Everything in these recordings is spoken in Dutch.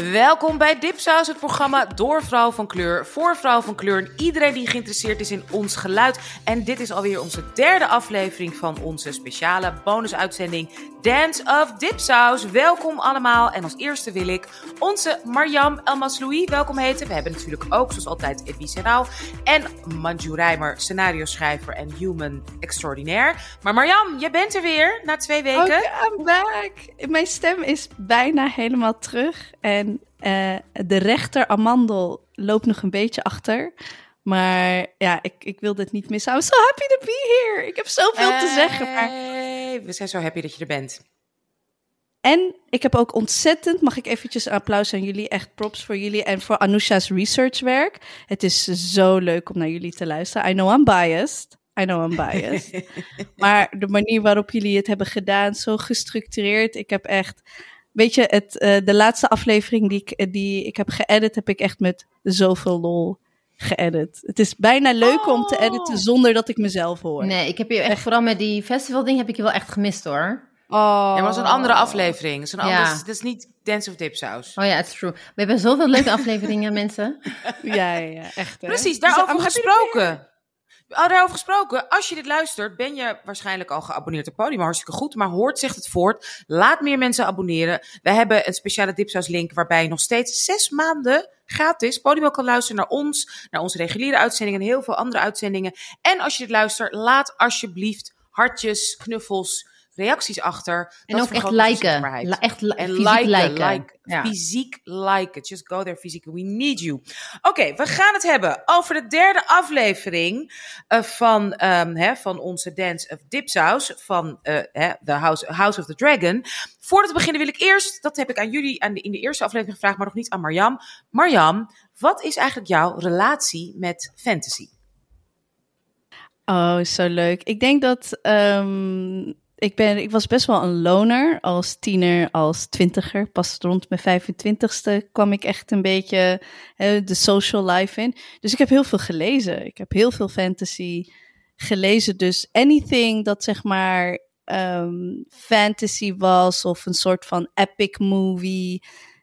Welkom bij Dipsaus, het programma door vrouw van kleur, voor vrouw van kleur en iedereen die geïnteresseerd is in ons geluid. En dit is alweer onze derde aflevering van onze speciale bonusuitzending Dance of Dipsaus. Welkom allemaal en als eerste wil ik onze Mariam Elmasloui welkom heten. We hebben natuurlijk ook zoals altijd Ebi Serau en Manju Rijmer, scenario schrijver en human extraordinaire. Maar Mariam, jij bent er weer na twee weken. Okay, I'm back. Mijn stem is bijna helemaal terug. En uh, de rechter amandel loopt nog een beetje achter. Maar ja, ik, ik wil dit niet missen. I'm so happy to be here. Ik heb zoveel hey, te zeggen. Maar... We zijn zo happy dat je er bent. En ik heb ook ontzettend, mag ik eventjes een applaus aan jullie, echt props voor jullie en voor Anousha's researchwerk. Het is zo leuk om naar jullie te luisteren. I know I'm biased. I know I'm biased. maar de manier waarop jullie het hebben gedaan, zo gestructureerd. Ik heb echt, weet je, het, uh, de laatste aflevering die ik, die ik heb geëdit, heb ik echt met zoveel lol geëdit. Het is bijna leuk oh. om te editen zonder dat ik mezelf hoor. Nee, ik heb je echt, vooral met die festival ding heb ik je wel echt gemist hoor. Oh. Ja, maar het was een andere aflevering. Zo'n ja. anders, het is niet Dance of Dipsaus. Oh ja, it's true. We hebben zoveel leuke afleveringen, mensen. Ja, ja, ja echt. Hè? Precies, daarover dus, gesproken. Oh, daarover gesproken, als je dit luistert, ben je waarschijnlijk al geabonneerd op Podium. Hartstikke goed, maar hoort zegt het voort. Laat meer mensen abonneren. We hebben een speciale Dipsaus link waarbij je nog steeds zes maanden gratis Podium kan luisteren naar ons, naar onze reguliere uitzendingen en heel veel andere uitzendingen. En als je dit luistert, laat alsjeblieft hartjes, knuffels, reacties achter. En dat ook echt liken. La echt li en fysiek liken. liken. Like, ja. Fysiek liken. Just go there fysiek. We need you. Oké, okay, we gaan het hebben over de derde aflevering uh, van, um, hè, van onze Dance of Dipsaus. Van uh, hè, the House, House of the Dragon. Voordat we beginnen wil ik eerst, dat heb ik aan jullie aan de, in de eerste aflevering gevraagd, maar nog niet aan Marjam. Marjam, wat is eigenlijk jouw relatie met fantasy? Oh, zo leuk. Ik denk dat um, ik, ben, ik was best wel een loner als tiener, als twintiger. Pas rond mijn 25ste kwam ik echt een beetje de social life in. Dus ik heb heel veel gelezen. Ik heb heel veel fantasy gelezen. Dus anything dat zeg maar um, fantasy was of een soort van epic movie.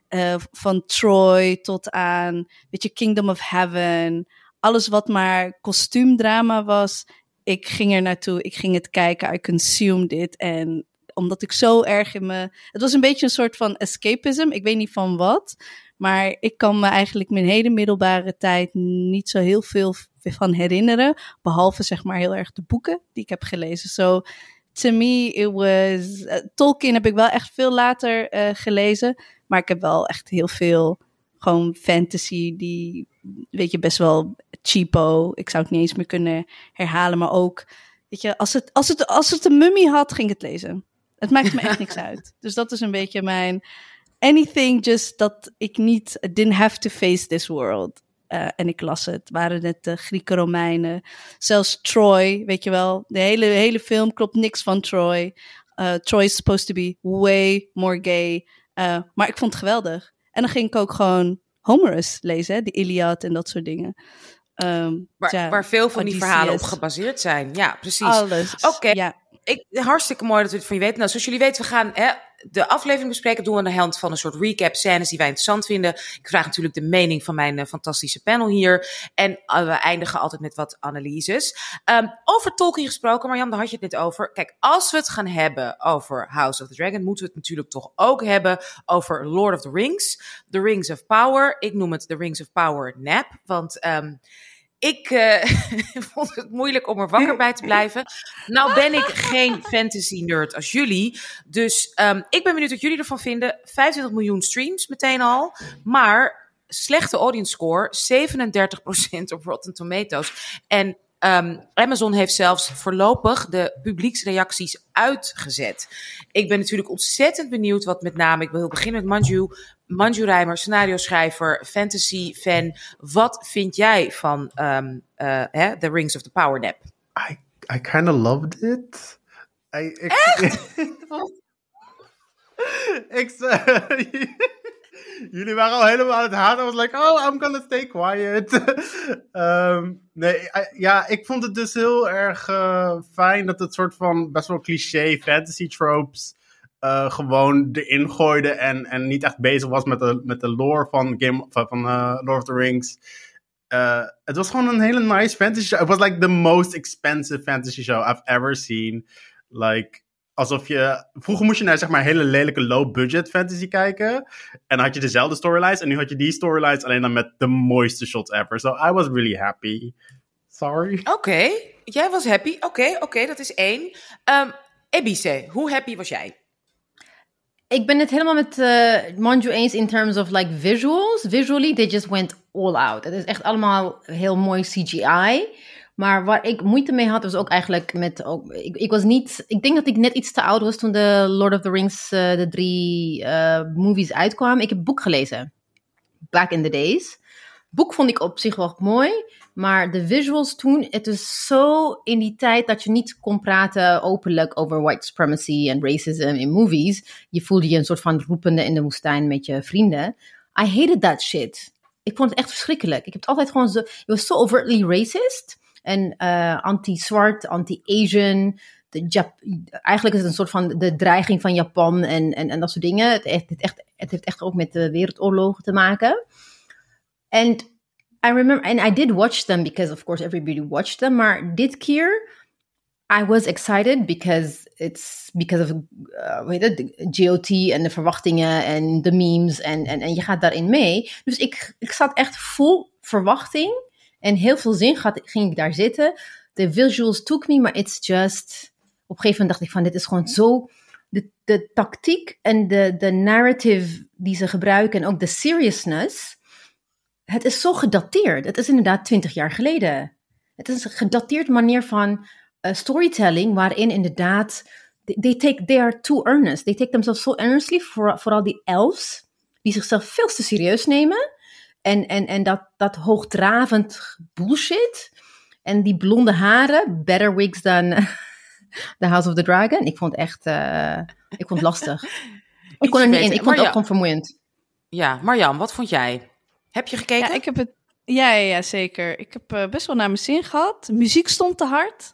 Uh, van Troy tot aan, weet je, Kingdom of Heaven. Alles wat maar kostuumdrama was ik ging er naartoe, ik ging het kijken, I consumed it. En omdat ik zo erg in me. Het was een beetje een soort van escapism, ik weet niet van wat. Maar ik kan me eigenlijk mijn hele middelbare tijd niet zo heel veel van herinneren. Behalve zeg maar heel erg de boeken die ik heb gelezen. Zo, so, to me, it was. Uh, Tolkien heb ik wel echt veel later uh, gelezen. Maar ik heb wel echt heel veel gewoon fantasy die, weet je, best wel cheapo. Ik zou het niet eens meer kunnen herhalen, maar ook, weet je, als het, als het, als het een mummie had, ging ik het lezen. Het maakt me echt niks uit. Dus dat is een beetje mijn anything just dat ik niet didn't have to face this world. Uh, en ik las het. Waren het de Grieken, Romeinen, zelfs Troy, weet je wel. De hele, hele film klopt niks van Troy. Uh, Troy is supposed to be way more gay. Uh, maar ik vond het geweldig. En dan ging ik ook gewoon Homerus lezen, hè, de Iliad en dat soort dingen. Um, waar, ja, waar, veel van die verhalen op gebaseerd zijn. Ja, precies. Alles. Oké. Ja. Ik, hartstikke mooi dat we het van je weten. Nou, zoals jullie weten, we gaan hè, de aflevering bespreken. doen we aan de hand van een soort recap scènes die wij interessant vinden. Ik vraag natuurlijk de mening van mijn uh, fantastische panel hier. En uh, we eindigen altijd met wat analyses. Um, over Tolkien gesproken, Marjam, daar had je het net over. Kijk, als we het gaan hebben over House of the Dragon, moeten we het natuurlijk toch ook hebben over Lord of the Rings. The Rings of Power. Ik noem het de Rings of Power nap, want... Um, ik uh, vond het moeilijk om er wakker bij te blijven. Nou ben ik geen fantasy nerd als jullie. Dus um, ik ben benieuwd wat jullie ervan vinden. 25 miljoen streams meteen al. Maar slechte audience score. 37% op Rotten Tomatoes. En Um, Amazon heeft zelfs voorlopig de publieksreacties uitgezet. Ik ben natuurlijk ontzettend benieuwd wat met name, ik wil beginnen met Manju, Manju Rijmer, scenario schrijver, fantasy fan. Wat vind jij van um, uh, hè, The Rings of the Power Nap? I, I kind of loved it. I, ik, Echt? ik, Jullie waren al helemaal aan het haten. I was like, oh, I'm gonna stay quiet. um, nee, ja, ik vond het dus heel erg uh, fijn dat het soort van best wel cliché fantasy tropes eh, gewoon erin gooide en, en niet echt bezig was met de, met de lore van, Game, van, van eh, Lord of the Rings. Eh, het was gewoon een hele nice fantasy show. It was like the most expensive fantasy show I've ever seen. Like, alsof je... Vroeger moest je naar zeg maar hele lelijke low-budget fantasy kijken. En had je dezelfde storylines. En nu had je die storylines alleen dan met de mooiste shots ever. So I was really happy. Sorry. Oké, jij was happy. Oké, oké, dat is één. Um, Ebice, hoe happy was jij? Ik ben het helemaal met uh, Manju eens in terms of like visuals. Visually, they just went all out. Het is echt allemaal heel mooi CGI. Maar waar ik moeite mee had, was ook eigenlijk met. Ook, ik, ik was niet. Ik denk dat ik net iets te oud was toen de Lord of the Rings, uh, de drie uh, movies uitkwamen. Ik heb boek gelezen. Back in the days. Boek vond ik op zich wel mooi. Maar de visuals toen, het is zo in die tijd dat je niet kon praten openlijk over white supremacy en racism in movies. Je voelde je een soort van roepende in de woestijn met je vrienden. I hated that shit. Ik vond het echt verschrikkelijk. Ik heb het altijd gewoon zo. Het was so overtly racist. En uh, anti-zwart, anti-Asian. Eigenlijk is het een soort van de dreiging van Japan en, en, en dat soort dingen. Het, echt, het heeft echt ook met de wereldoorlogen te maken. En I remember, and I did watch them because, of course, everybody watched them. Maar dit keer, I was excited because it's because of uh, GOT en de verwachtingen en de memes en, je gaat daarin mee. Dus ik, ik zat echt vol verwachting en heel veel zin ging ik daar zitten. De visuals took me, maar it's just. Op een gegeven moment dacht ik van dit is gewoon zo. De, de tactiek en de, de narrative die ze gebruiken en ook de seriousness het is zo gedateerd. Het is inderdaad twintig jaar geleden. Het is een gedateerd manier van uh, storytelling, waarin inderdaad, they, take, they are too earnest. They take themselves so earnestly, voor, vooral die elves, die zichzelf veel te serieus nemen. En, en, en dat, dat hoogdravend bullshit. En die blonde haren, better wigs dan The House of the Dragon. Ik vond het echt, uh, ik vond het lastig. ik kon er niet in, ik vond het ook gewoon vermoeiend. Ja, Marjan, wat vond jij? Heb je gekeken? Ja, ik heb het. Ja, ja, ja zeker. Ik heb uh, best wel naar mijn zin gehad. De muziek stond te hard.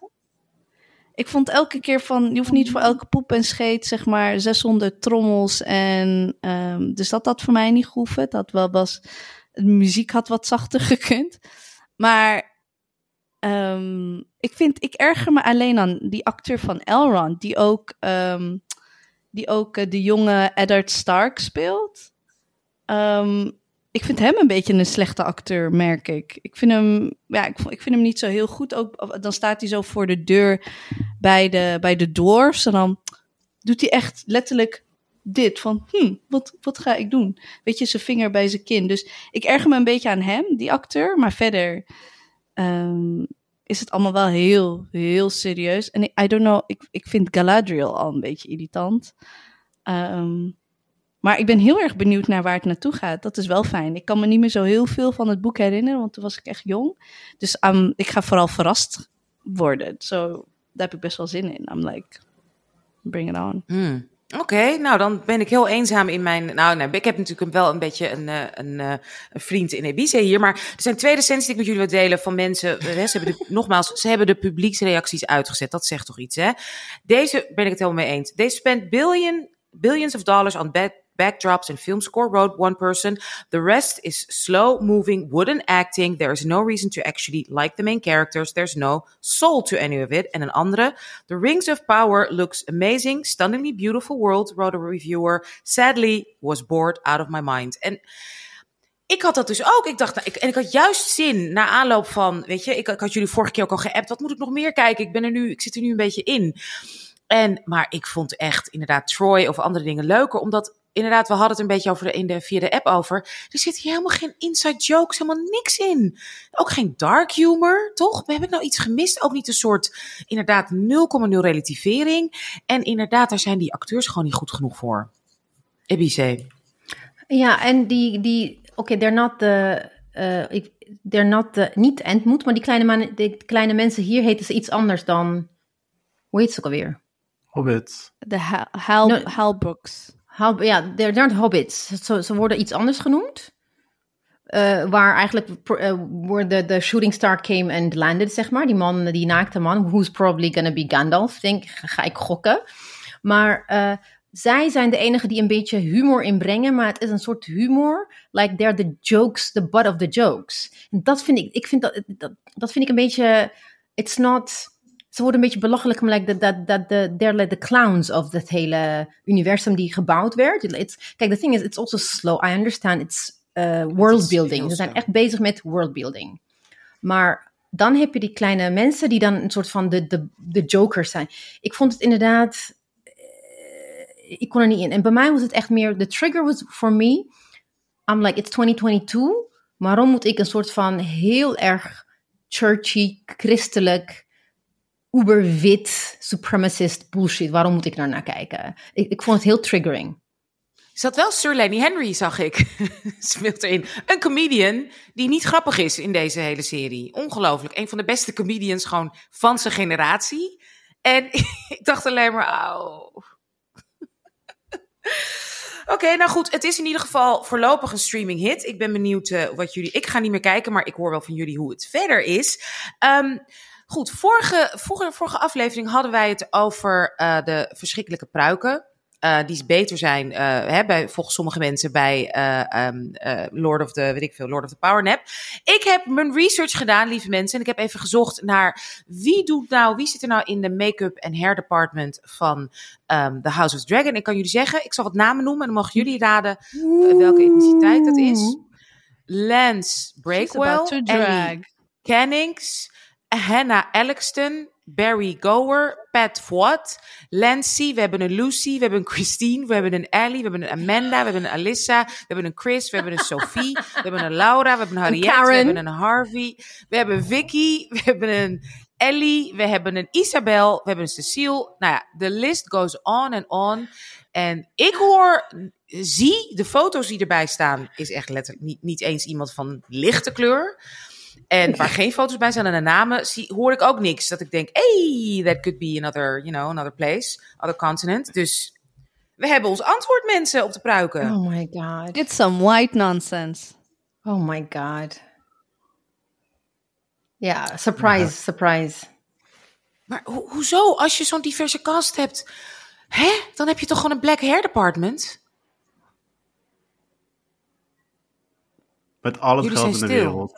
Ik vond elke keer van, je hoeft niet voor elke poep en scheet, zeg maar, 600 trommels. En um, dus dat dat voor mij niet gehoeven. Dat wel was, de muziek had wat zachter gekund. Maar um, ik vind, ik erger me alleen aan die acteur van Elrond, die ook, um, die ook uh, de jonge Eddard Stark speelt. Um, ik vind hem een beetje een slechte acteur, merk ik. Ik vind hem, ja, ik, ik vind hem niet zo heel goed. Ook, dan staat hij zo voor de deur bij de, bij de dwarfs. En dan doet hij echt letterlijk dit. Van, hm, wat, wat ga ik doen? Weet je, zijn vinger bij zijn kin. Dus ik erger me een beetje aan hem, die acteur. Maar verder um, is het allemaal wel heel, heel serieus. En I don't know, ik, ik vind Galadriel al een beetje irritant. Um, maar ik ben heel erg benieuwd naar waar het naartoe gaat. Dat is wel fijn. Ik kan me niet meer zo heel veel van het boek herinneren, want toen was ik echt jong. Dus um, ik ga vooral verrast worden. Zo, daar heb ik best wel zin in. I'm like, bring it on. Hmm. Oké, nou dan ben ik heel eenzaam in mijn. Nou, nee, ik heb natuurlijk wel een beetje een, eh, een, eh, een vriend in Ibiza hier. Maar er zijn twee recensies die ik met jullie wil delen van mensen. Ze hebben de, nogmaals, ze hebben de publieksreacties uitgezet. Dat zegt toch iets, hè? Deze ben ik het helemaal mee eens. Deze spent billion, billions of dollars on bad backdrops and film score, wrote one person. The rest is slow moving wooden acting. There is no reason to actually like the main characters. There's no soul to any of it. And an andere, The Rings of Power looks amazing, stunningly beautiful world, wrote a reviewer. Sadly, was bored out of my mind. En ik had dat dus ook. Ik dacht, nou, ik, en ik had juist zin na aanloop van, weet je, ik, ik had jullie vorige keer ook al geappt. Wat moet ik nog meer kijken? Ik ben er nu, ik zit er nu een beetje in. En, maar ik vond echt inderdaad Troy of andere dingen leuker, omdat inderdaad, we hadden het een beetje over de, in de, via de app over. Er zit hier helemaal geen inside jokes, helemaal niks in. Ook geen dark humor, toch? Heb ik nou iets gemist? Ook niet een soort, inderdaad, 0,0 relativering. En inderdaad, daar zijn die acteurs gewoon niet goed genoeg voor. Ebice. Ja, en die, die oké, okay, they're not the, uh, they're not the, niet Entmoet, maar die kleine, man, die kleine mensen hier heten ze iets anders dan, hoe heet ze ook alweer? Hobbits. De Hal, Hal, no, Halbrooks. Ja, they're not hobbits. Ze, ze worden iets anders genoemd. Uh, waar eigenlijk uh, the, shooting star came and landed, zeg maar. Die man, die naakte man, who's probably gonna be Gandalf, denk ga ik gokken. Maar uh, zij zijn de enigen die een beetje humor inbrengen, maar het is een soort humor, like they're the jokes, the butt of the jokes. En dat vind ik, ik vind dat, dat, dat vind ik een beetje, it's not, ze worden een beetje belachelijk, maar like that, that, that they're like the clowns of het hele universum die gebouwd werd. It's, kijk, the thing is, it's also slow. I understand, it's uh, world building. Ze zijn echt bezig met world building. Maar dan heb je die kleine mensen die dan een soort van de, de, de jokers zijn. Ik vond het inderdaad ik kon er niet in. En bij mij was het echt meer, de trigger was for me, I'm like, it's 2022. Waarom moet ik een soort van heel erg churchy, christelijk, uber-wit, supremacist bullshit, waarom moet ik daar naar kijken? Ik, ik vond het heel triggering. Zat wel Sir Lenny Henry, zag ik. Speelt erin. Een comedian die niet grappig is in deze hele serie. Ongelooflijk. Een van de beste comedians gewoon van zijn generatie. En ik dacht alleen maar, auw. Oké, nou goed. Het is in ieder geval voorlopig een streaming hit. Ik ben benieuwd uh, wat jullie. Ik ga niet meer kijken, maar ik hoor wel van jullie hoe het verder is. Um, goed, vorige, vorige, vorige aflevering hadden wij het over uh, de verschrikkelijke pruiken. Uh, die beter zijn, uh, hè, bij, volgens sommige mensen, bij um, Lord of the, weet ik veel, Lord of the Power Nap. Ik heb mijn research gedaan, lieve mensen, en ik heb even gezocht naar wie doet nou, wie zit er nou in de make-up en hair department van um, The House of Dragon. Ik kan jullie zeggen, ik zal wat namen noemen en dan mogen jullie raden welke etniciteit dat is. Lance Breakwell, Ellie Cannings, Hannah Ellingston, Barry Gower, Pat Fouad, Lancy, we hebben een Lucy, we hebben een Christine, we hebben een Ellie, we hebben een Amanda, we hebben een Alyssa, we hebben een Chris, we hebben een Sophie, we hebben een Laura, we hebben een Harriet, we hebben een Harvey, we hebben Vicky, we hebben een Ellie, we hebben een Isabel, we hebben een Cecile. Nou ja, de list goes on and on. En ik hoor, zie, de foto's die erbij staan, is echt letterlijk niet, niet eens iemand van lichte kleur. En waar geen foto's bij zijn en de namen, zie, hoor ik ook niks. Dat ik denk, hey, that could be another, you know, another place, other continent. Dus we hebben ons antwoord, mensen, op de pruiken. Oh my god. It's some white nonsense. Oh my god. Ja, yeah, surprise, ja. surprise. Maar ho hoezo? Als je zo'n diverse cast hebt, hè? Dan heb je toch gewoon een black hair department? Met al het geld in de wereld.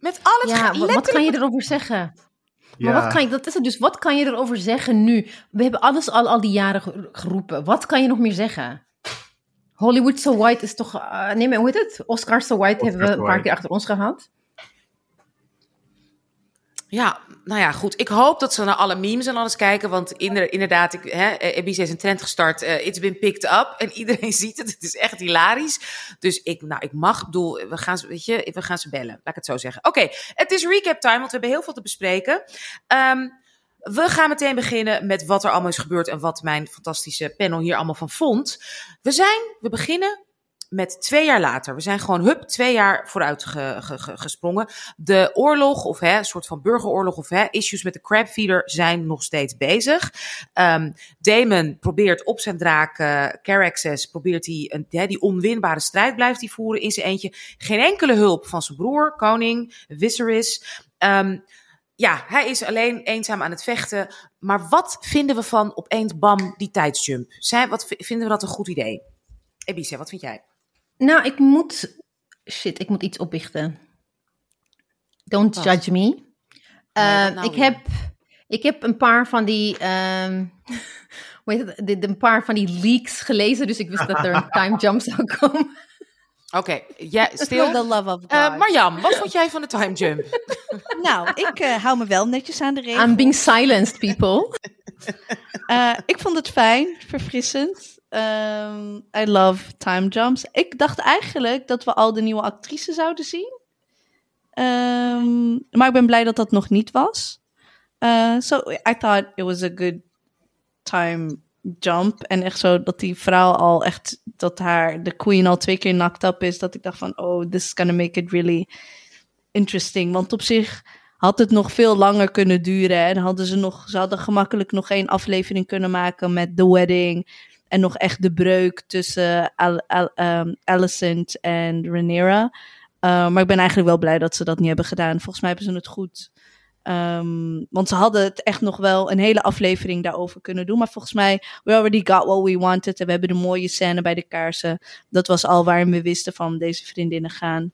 Met al het ja, letterlijk... wat kan je erover zeggen? Ja. Maar wat kan je, dat is het dus, wat kan je erover zeggen nu? We hebben alles al, al die jaren geroepen. Wat kan je nog meer zeggen? Hollywood So White is toch, uh, nee maar hoe heet het? Oscar So White Oscar hebben we een paar keer achter ons gehad. Ja, nou ja, goed. Ik hoop dat ze naar alle memes en alles kijken. Want inderdaad, ik, hè, Ibiza is een trend gestart. Uh, it's been picked up. En iedereen ziet het. Het is echt hilarisch. Dus ik, nou, ik mag, bedoel, we gaan, ze, weet je, we gaan ze bellen. Laat ik het zo zeggen. Oké, het is recap time, want we hebben heel veel te bespreken. Um, we gaan meteen beginnen met wat er allemaal is gebeurd en wat mijn fantastische panel hier allemaal van vond. We zijn, we beginnen met twee jaar later. We zijn gewoon, hup, twee jaar vooruit ge, ge, ge, gesprongen. De oorlog, of hè, een soort van burgeroorlog, of hè, issues met de crabfeeder zijn nog steeds bezig. Um, Damon probeert op zijn draak, uh, Caraxes, probeert hij een, hè, die onwinbare strijd blijft hij voeren in zijn eentje. Geen enkele hulp van zijn broer, koning, Viserys. Um, ja, hij is alleen eenzaam aan het vechten. Maar wat vinden we van opeens bam die tijdsjump? Zij, wat vinden we dat een goed idee? Ebise, wat vind jij? Nou, ik moet. Shit, ik moet iets opbichten. Don't judge me. Nee, uh, nou ik, heb, ik heb een paar van die. Um, hoe heet het? De, de, een paar van die leaks gelezen, dus ik wist dat er een time jump zou komen. Oké, okay, ja, stil. The love of God. Uh, Marjam, wat vond jij van de time jump? nou, ik uh, hou me wel netjes aan de regels. I'm being silenced, people. uh, ik vond het fijn, verfrissend. Um, I love time jumps. Ik dacht eigenlijk dat we al de nieuwe actrice zouden zien. Um, maar ik ben blij dat dat nog niet was. Uh, so I thought it was a good time jump. En echt zo dat die vrouw al echt, dat haar, de queen al twee keer knocked up is. Dat ik dacht van, oh, this is gonna make it really interesting. Want op zich had het nog veel langer kunnen duren. En hadden ze nog, ze hadden gemakkelijk nog één aflevering kunnen maken met The Wedding. En nog echt de breuk tussen Al Al um, Alicent en Rhaenyra. Uh, maar ik ben eigenlijk wel blij dat ze dat niet hebben gedaan. Volgens mij hebben ze het goed Ehm, want ze hadden het echt nog wel een hele aflevering daarover kunnen doen. Maar volgens mij, we already got what we wanted. En we hebben de mooie scène bij de kaarsen. Dat was al waarin we wisten van deze vriendinnen gaan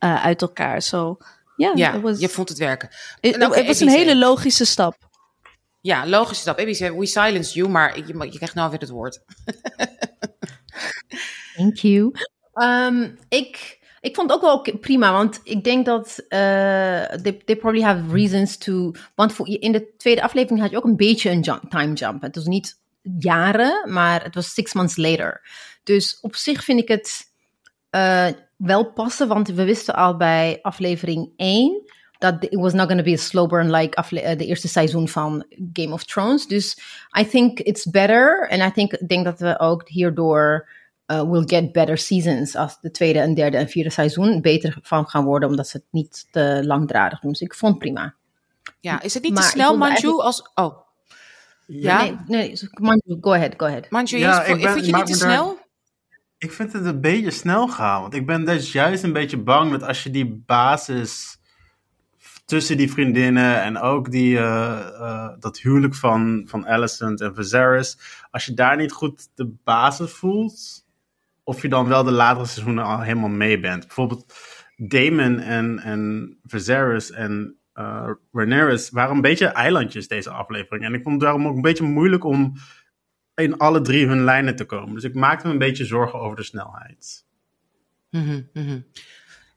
uh, uit elkaar. So, yeah, ja, was, je vond het werken. Het oké, was een hele logische stap. Ja, logische stap. Ebice, we silence you, maar je, je krijgt nou weer het woord. Thank you. Ehm, ik, ik vond het ook wel prima, want ik denk dat eh they, they probably have reasons to. Want voor, in de tweede aflevering had je ook een beetje een jump, time jump. Het was niet jaren, maar het was six months later. Dus op zich vind ik het eh, wel passen, want we wisten al bij aflevering 1 dat it was not going to be a slow burn like afle- de eerste seizoen van Game of Thrones. Dus I think it's better. En I think, ik denk dat we ook hierdoor uh, will get better seasons als de tweede en derde en vierde seizoen beter van gaan worden, omdat ze het niet te langdradig doen. Dus ik vond het prima. Ja, is het niet Maar te snel, Manju? eigenlijk- Als, oh, Ja? Nee, nee, Manju, go ahead, go ahead. Manju, Ja, is- ik ben- vind je niet te daar- snel? Ik vind het een beetje snel gaan. Want ik ben dus juist een beetje bang dat als je die basis tussen die vriendinnen en ook die, eh, eh, dat huwelijk van, van Alicent en Viserys, als je daar niet goed de basis voelt, of je dan wel de latere seizoenen al helemaal mee bent. Bijvoorbeeld Damon en, en Viserys en Rhaenyra waren een beetje eilandjes deze aflevering. En ik vond het daarom ook een beetje moeilijk om in alle drie hun lijnen te komen. Dus ik maakte me een beetje zorgen over de snelheid. Mhm, mhm.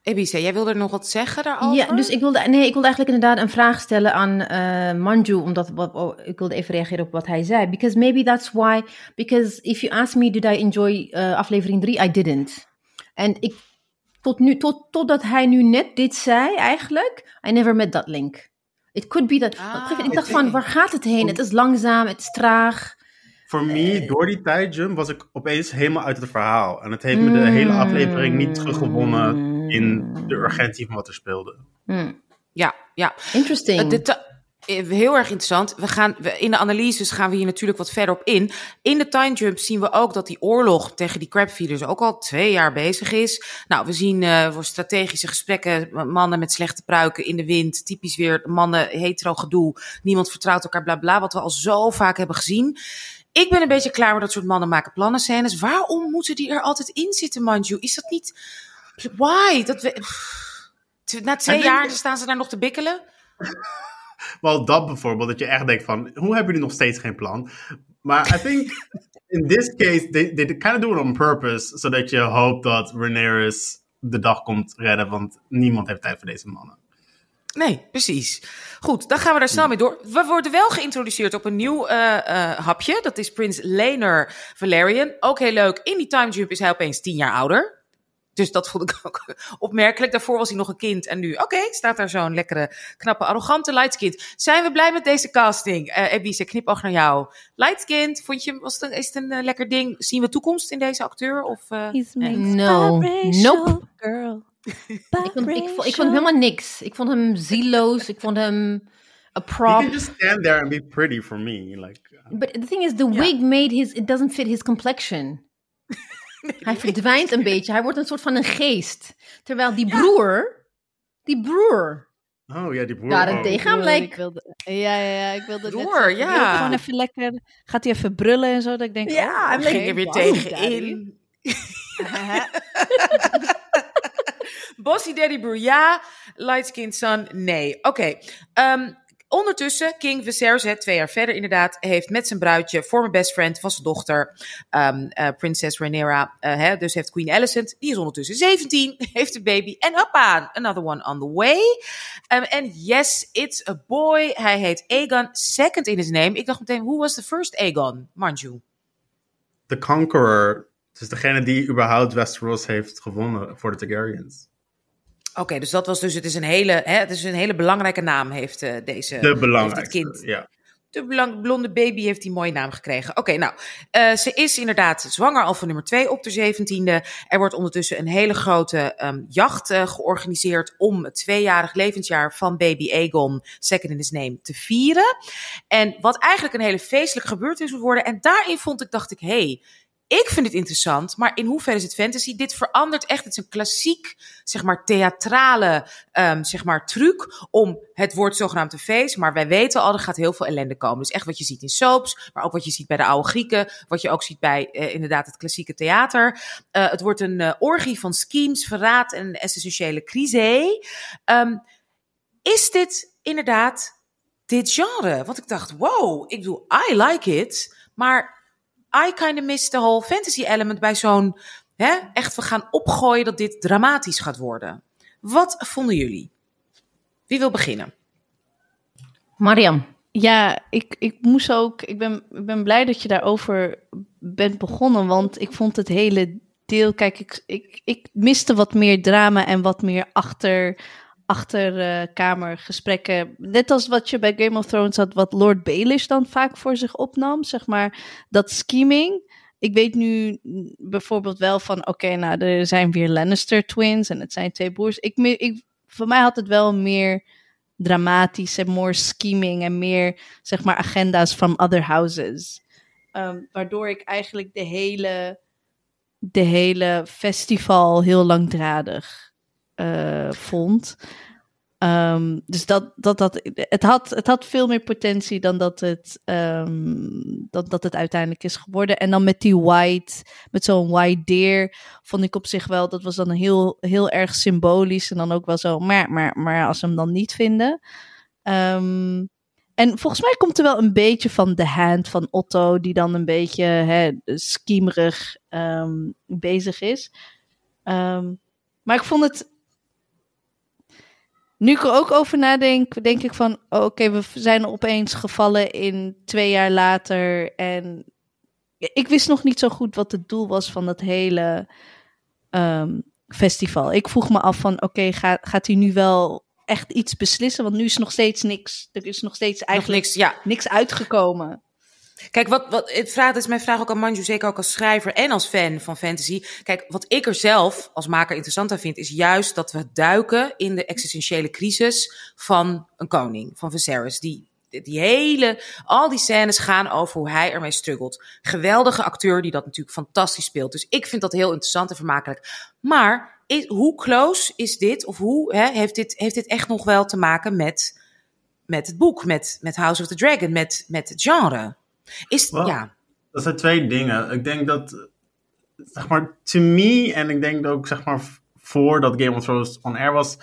Ebice, jij wilde er nog wat zeggen daarover? Ja, dus ik wilde, nee, ik wilde eigenlijk inderdaad een vraag stellen aan eh, Manju, omdat oh, ik wilde even reageren op wat hij zei. Because maybe that's why, because if you ask me, did I enjoy eh, aflevering 3? I didn't. En ik, tot nu, tot, totdat hij nu net dit zei eigenlijk, I never met that link. It could be that, Ah, ik dacht oké. van, waar gaat het heen? Het is langzaam, het is traag. Voor me, door die tijdjump, was ik opeens helemaal uit het verhaal. En het heeft me de hele aflevering niet teruggewonnen in de urgentie van wat er speelde. Hmm. Ja, ja. Interesting. Eh, eh, heel erg interessant. We gaan, we, in de analyses gaan we hier natuurlijk wat verder op in. In de time jump zien we ook dat die oorlog tegen die crabfeeders ook al twee jaar bezig is. Nou, we zien eh, voor strategische gesprekken mannen met slechte pruiken in de wind. Typisch weer mannen hetero gedoe. Niemand vertrouwt elkaar, bla bla. Wat we al zo vaak hebben gezien. Ik ben een beetje klaar met dat soort mannen maken plannen scènes. Waarom moeten die er altijd in zitten, Manju? Is dat niet... Why? Dat we... Na twee denk- jaar staan ze daar nog te bikkelen? Wel dat bijvoorbeeld, dat je echt denkt van, hoe hebben jullie nog steeds geen plan? Maar I think, in this case, they, they kind of do it on purpose, zodat je hoopt dat Rhaenyra de dag komt redden, want niemand heeft tijd voor deze mannen. Nee, precies. Goed, dan gaan we daar snel mee door. We worden wel geïntroduceerd op een nieuw eh, eh, hapje. Dat is Prins Laenor Valerian. Ook heel leuk. In die time jump is hij opeens tien jaar ouder. Dus dat vond ik ook opmerkelijk. Daarvoor was hij nog een kind. En nu, oké, staat daar zo'n lekkere, knappe, arrogante lightskind. Zijn we blij met deze casting? Eh Ebice, knipoog naar jou. Lightskind, vond je, was het een, is het een eh, lekker ding? Zien we toekomst in deze acteur? Of, eh, made No. Nope. girl. ik, vond, ik, vond, ik vond hem helemaal niks. Ik vond hem zieloos. Ik vond hem a You prop. can just stand there and be pretty for me. Like, uh, But the thing is, the wig made his, it doesn't fit his complexion. Hij verdwijnt een beetje. Hij wordt een soort van een geest. Terwijl die broer, die broer, oh ja, die broer. Daarentegen. oh. Ik wilde, ja, ja, ja, ik wilde net Broer, zeggen, ja. ik Gewoon even lekker, gaat hij even brullen en zo, dat ik denk, Ja, oh, I'm oké, ging er weer tegenin. Bossy Daddy Broer, ja. Lightskin Son, nee. Oké. ehm, ondertussen, King Viserys, twee jaar verder inderdaad, heeft met zijn bruidje, former best friend van zijn dochter, ehm eh, prinses Rhaenyra, eh, dus heeft Queen Alicent, die is ondertussen 17, heeft een baby en hoppa, another one on the way. Ehm, En yes, it's a boy. Hij heet Aegon, second in his name. Ik dacht meteen, who was the first Aegon? Manju. The Conqueror. Dus degene die überhaupt Westeros heeft gewonnen voor de Targaryens. Oké, dus dat was dus, het is een hele, hè, het is een hele belangrijke naam heeft eh, deze, De belangrijkste. kind. Ja. De belang- blonde baby heeft die mooie naam gekregen. Oké, nou, eh, ze is inderdaad zwanger al van nummer twee op de zeventiende. Er wordt ondertussen een hele grote ehm, jacht eh, georganiseerd om het tweejarig levensjaar van baby Aegon, second in his name, te vieren. En wat eigenlijk een hele feestelijke gebeurtenis moet worden. En daarin vond ik, dacht ik, hey, ik vind het interessant, maar in hoeverre is het fantasy? Dit verandert echt. Het is een klassiek, zeg maar, theatrale, um, zeg maar, truc om het woord zogenaamd te feest. Maar wij weten al, er gaat heel veel ellende komen. Dus echt wat je ziet in soaps, maar ook wat je ziet bij de oude Grieken. Wat je ook ziet bij, uh, inderdaad, het klassieke theater. Uh, het wordt een uh, orgie van schemes, verraad en essentiële crisis. Um, is dit inderdaad dit genre? Want ik dacht, wow, ik bedoel, I like it. Maar I kind of miss the whole fantasy element bij zo'n, hè, echt we gaan opgooien dat dit dramatisch gaat worden. Wat vonden jullie? Wie wil beginnen? Mariam. Ja, ik, ik moest ook, ik ben, ik ben blij dat je daarover bent begonnen, want ik vond het hele deel, kijk, ik, ik, ik miste wat meer drama en wat meer achter, achterkamergesprekken. Net als wat je bij Game of Thrones had, wat Lord Baelish dan vaak voor zich opnam, zeg maar, dat scheming. Ik weet nu bijvoorbeeld wel van, oké, nou, er zijn weer Lannister twins en het zijn twee broers. Ik, ik, voor mij had het wel meer dramatisch en more scheming en meer, zeg maar, agenda's van other houses. Um, waardoor ik eigenlijk de hele, de hele festival heel langdradig uh, vond. Um, dus dat, dat, dat, het, had, het had veel meer potentie dan dat het, um, dat, dat het uiteindelijk is geworden. En dan met die white, met zo'n white deer, vond ik op zich wel, dat was dan heel, heel erg symbolisch. En dan ook wel zo, maar, maar, maar als ze hem dan niet vinden. Um, en volgens mij komt er wel een beetje van de hand van Otto, die dan een beetje hè, schiemerig bezig is. maar ik vond het nu ik er ook over nadenk, denk ik van, oh, oké, we zijn opeens gevallen in twee jaar later. En ik wist nog niet zo goed wat het doel was van dat hele um, festival. Ik vroeg me af van, oké, okay, gaat, gaat hij nu wel echt iets beslissen? Want nu is nog steeds niks. Er is nog steeds eigenlijk nog niks, ja. niks uitgekomen. Kijk, wat, wat het vraagt is mijn vraag ook aan Manju, zeker ook als schrijver en als fan van fantasy. Kijk, wat ik er zelf als maker interessant aan vind, is juist dat we duiken in de existentiële crisis van een koning, van Viserys. Die, die hele, al die scènes gaan over hoe hij ermee struggelt. Geweldige acteur die dat natuurlijk fantastisch speelt. Dus ik vind dat heel interessant en vermakelijk. Maar is, hoe close is dit, of hoe hè, heeft, dit, heeft dit echt nog wel te maken met, met het boek, met, met House of the Dragon, met, met het genre? Is, well, ja. Dat zijn twee dingen. Ik denk dat, zeg maar, to me, en ik denk ook, zeg maar, voordat Game of Thrones on air was,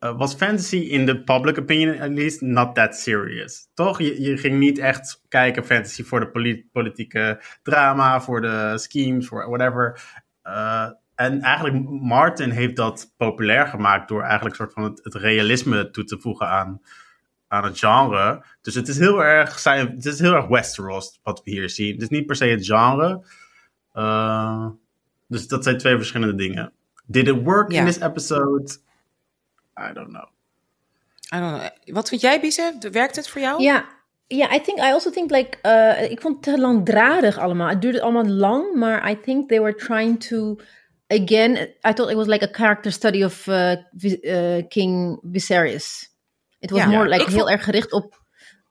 uh, was fantasy in the public opinion at least not that serious. Toch? Je, je ging niet echt kijken fantasy voor de polit politieke drama, voor de schemes, voor whatever. Uh, en eigenlijk Martin heeft dat populair gemaakt door eigenlijk soort van het, het realisme toe te voegen aan, aan het genre. Dus het is heel erg, het is heel erg Westeros wat we hier zien. Het is niet per se het genre. Uh, dus dat zijn twee verschillende dingen. Did it work yeah. in this episode? I don't know. I don't know. Wat vind jij, Bise? Werkt het voor jou? Ja, ja, I think I also think like uh, ik vond het te langdradig allemaal. Het duurde allemaal lang, maar I think they were trying to again. I thought it was like a character study of uh, uh, King Viserys. Het was ja, more like heel vond... erg gericht op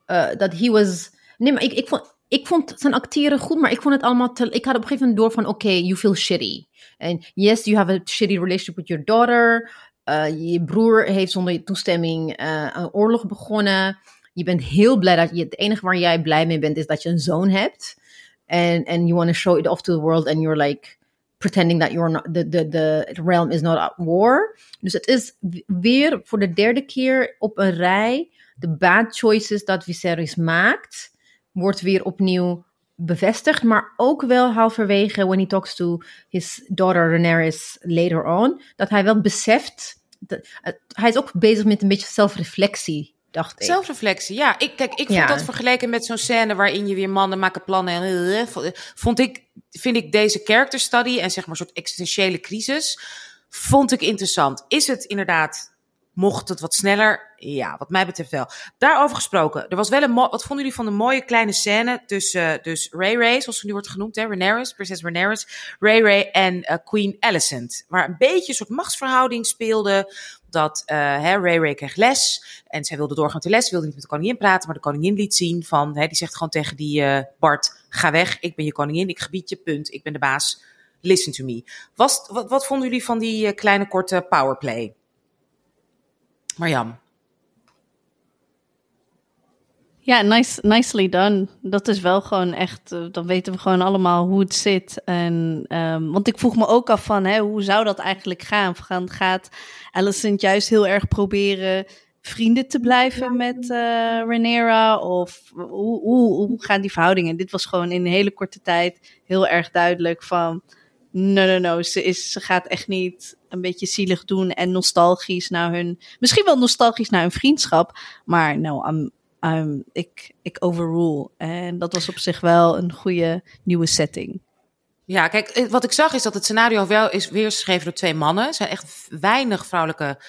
uh, dat he was. Nee, maar ik, ik, vond, ik vond zijn acteren goed, maar ik vond het allemaal te. Ik had op een gegeven moment door van: oké, okay, you feel shitty. And yes, you have a shitty relationship with your daughter. Uh, je broer heeft zonder je toestemming uh, een oorlog begonnen. Je bent heel blij dat je. Het enige waar jij blij mee bent is dat je een zoon hebt. And, and you want to show it off to the world, and you're like pretending that you're not, the, the, the realm is not at war. Dus het is weer voor de derde keer op een rij de bad choices dat Viserys maakt, wordt weer opnieuw bevestigd, maar ook wel halverwege when he talks to his daughter Daenerys later on, dat hij wel beseft, dat, hij is ook bezig met een beetje zelfreflectie dacht ik. Zelfreflectie, ja. Ik, kijk, ik vond ja. dat vergeleken met zo'n scène waarin je weer mannen maken plannen en vond ik, vind ik deze character study en zeg maar een soort existentiële crisis, vond ik interessant. Is het inderdaad, mocht het wat sneller? Ja, wat mij betreft wel. Daarover gesproken, er was wel een, wat vonden jullie van de mooie kleine scène tussen uh, dus Ray Ray, zoals ze nu wordt genoemd, hè, Rhaenyra, prinses Rhaenyra, Ray Ray en uh, Queen Alicent, waar een beetje een soort machtsverhouding speelde dat uh, hè, Ray Ray kreeg les en zij wilde doorgaan de les, wilde niet met de koningin praten, maar de koningin liet zien van, hè, die zegt gewoon tegen die uh, Bart, ga weg, ik ben je koningin, ik gebied je, punt, ik ben de baas, listen to me. Was, wat, wat vonden jullie van die uh, kleine korte powerplay? Marjam. Ja, nice, nicely done. Dat is wel gewoon echt, uh, dan weten we gewoon allemaal hoe het zit. En, um, want ik vroeg me ook af van, hè, hoe zou dat eigenlijk gaan? gaan gaat Alicent juist heel erg proberen vrienden te blijven met uh, Rhaenyra? Of hoe, hoe, hoe gaan die verhoudingen? Dit was gewoon in een hele korte tijd heel erg duidelijk van... No, no, no. Ze, is, ze gaat echt niet een beetje zielig doen en nostalgisch naar hun. Misschien wel nostalgisch naar hun vriendschap. Maar nou, I'm, I'm, ik, ik overrule. En dat was op zich wel een goede nieuwe setting. Ja, kijk, wat ik zag is dat het scenario wel is weergeschreven door twee mannen. Er zijn echt weinig vrouwelijke,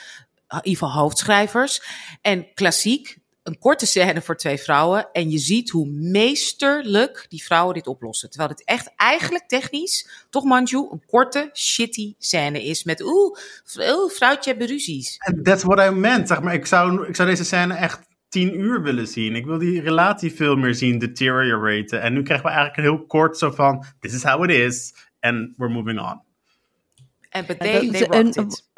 ieder geval hoofdschrijvers. En klassiek, een korte scène voor twee vrouwen. En je ziet hoe meesterlijk die vrouwen dit oplossen. Terwijl het echt eigenlijk technisch, toch Manju, een korte, shitty scène is. Met oeh, oeh vrouwtje hebben ruzies. And that's what I meant. Zeg maar, ik zou, ik zou deze scène echt tien uur willen zien. Ik wil die relatie veel meer zien deterioraten. En nu krijgen we eigenlijk heel kort zo van, this is how it is. And we're moving on. En but they, they rocked it.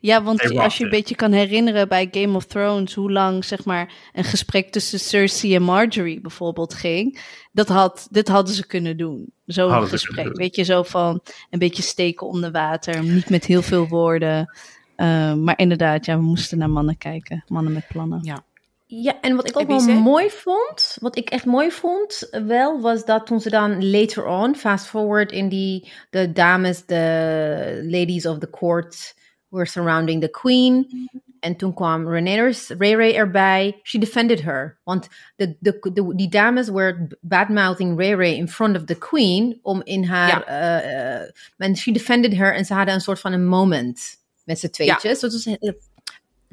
Ja, want als je een beetje kan herinneren bij Game of Thrones, hoe lang zeg maar een gesprek tussen Cersei en Marjorie bijvoorbeeld ging, dat had, dit hadden ze kunnen doen. Zo'n gesprek, weet je, zo van een beetje steken onder water, niet met heel veel woorden. Uh, maar inderdaad, ja, we moesten naar mannen kijken, mannen met plannen. Ja. Ja, en wat ik ook wel mooi vond, wat ik echt mooi vond wel, was dat toen ze dan later on, fast forward in die, de dames, de ladies of the court were surrounding the queen. En toen kwam Rhaenyra's, Ray Ray erbij. She defended her. Want de, de, de, die dames were badmouthing Ray Ray in front of the queen. Om in haar... Ja. Uh, uh, en she defended her. En ze hadden een soort van een moment met z'n tweetjes. Ja. Het was een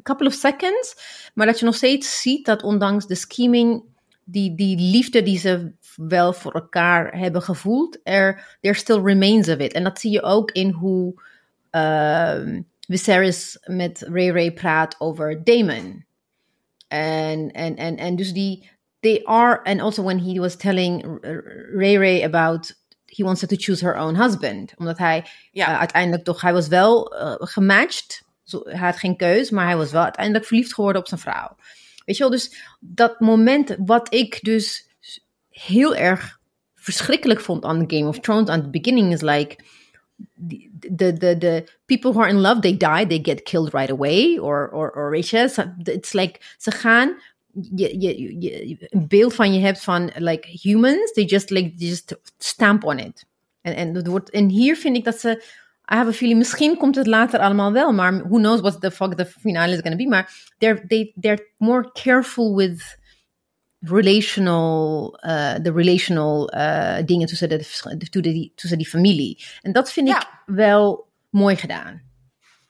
couple of seconds. Maar dat je nog steeds ziet dat ondanks de scheming... Die, die liefde die ze wel voor elkaar hebben gevoeld... Er, there still remains of it. En dat zie je ook in hoe... Uh, Viserys met Ray Ray praat over Damon. En, en, en, en dus die, they are, and also when he was telling Ray Ray about, he wanted to choose her own husband. Omdat hij ja. uh, uiteindelijk toch, hij was wel uh, gematcht. Hij had geen keus, maar hij was wel uiteindelijk verliefd geworden op zijn vrouw. Weet je wel, dus dat moment wat ik dus heel erg verschrikkelijk vond aan Game of Thrones aan het beginning is like the, the the people who are in love they die they get killed right away or or or riches it's like ze gaan je, je, je, een beeld van je hebt van like humans they just like just stamp on it en en wordt en hier vind ik dat ze I have a feeling misschien komt het later allemaal wel maar who knows what the fuck the finale is going to be maar they're they they're more careful with relational, uh, de relational uh, dingen tussen, de, tussen, die, tussen die familie. En dat vind ja. ik wel mooi gedaan.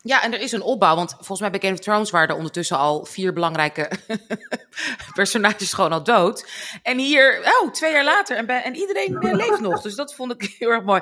Ja, en er is een opbouw, want volgens mij bij Game of Thrones waren er ondertussen al vier belangrijke personages gewoon al dood. En hier, oh, twee jaar later en, en iedereen leeft nog. Dus dat vond ik heel erg mooi.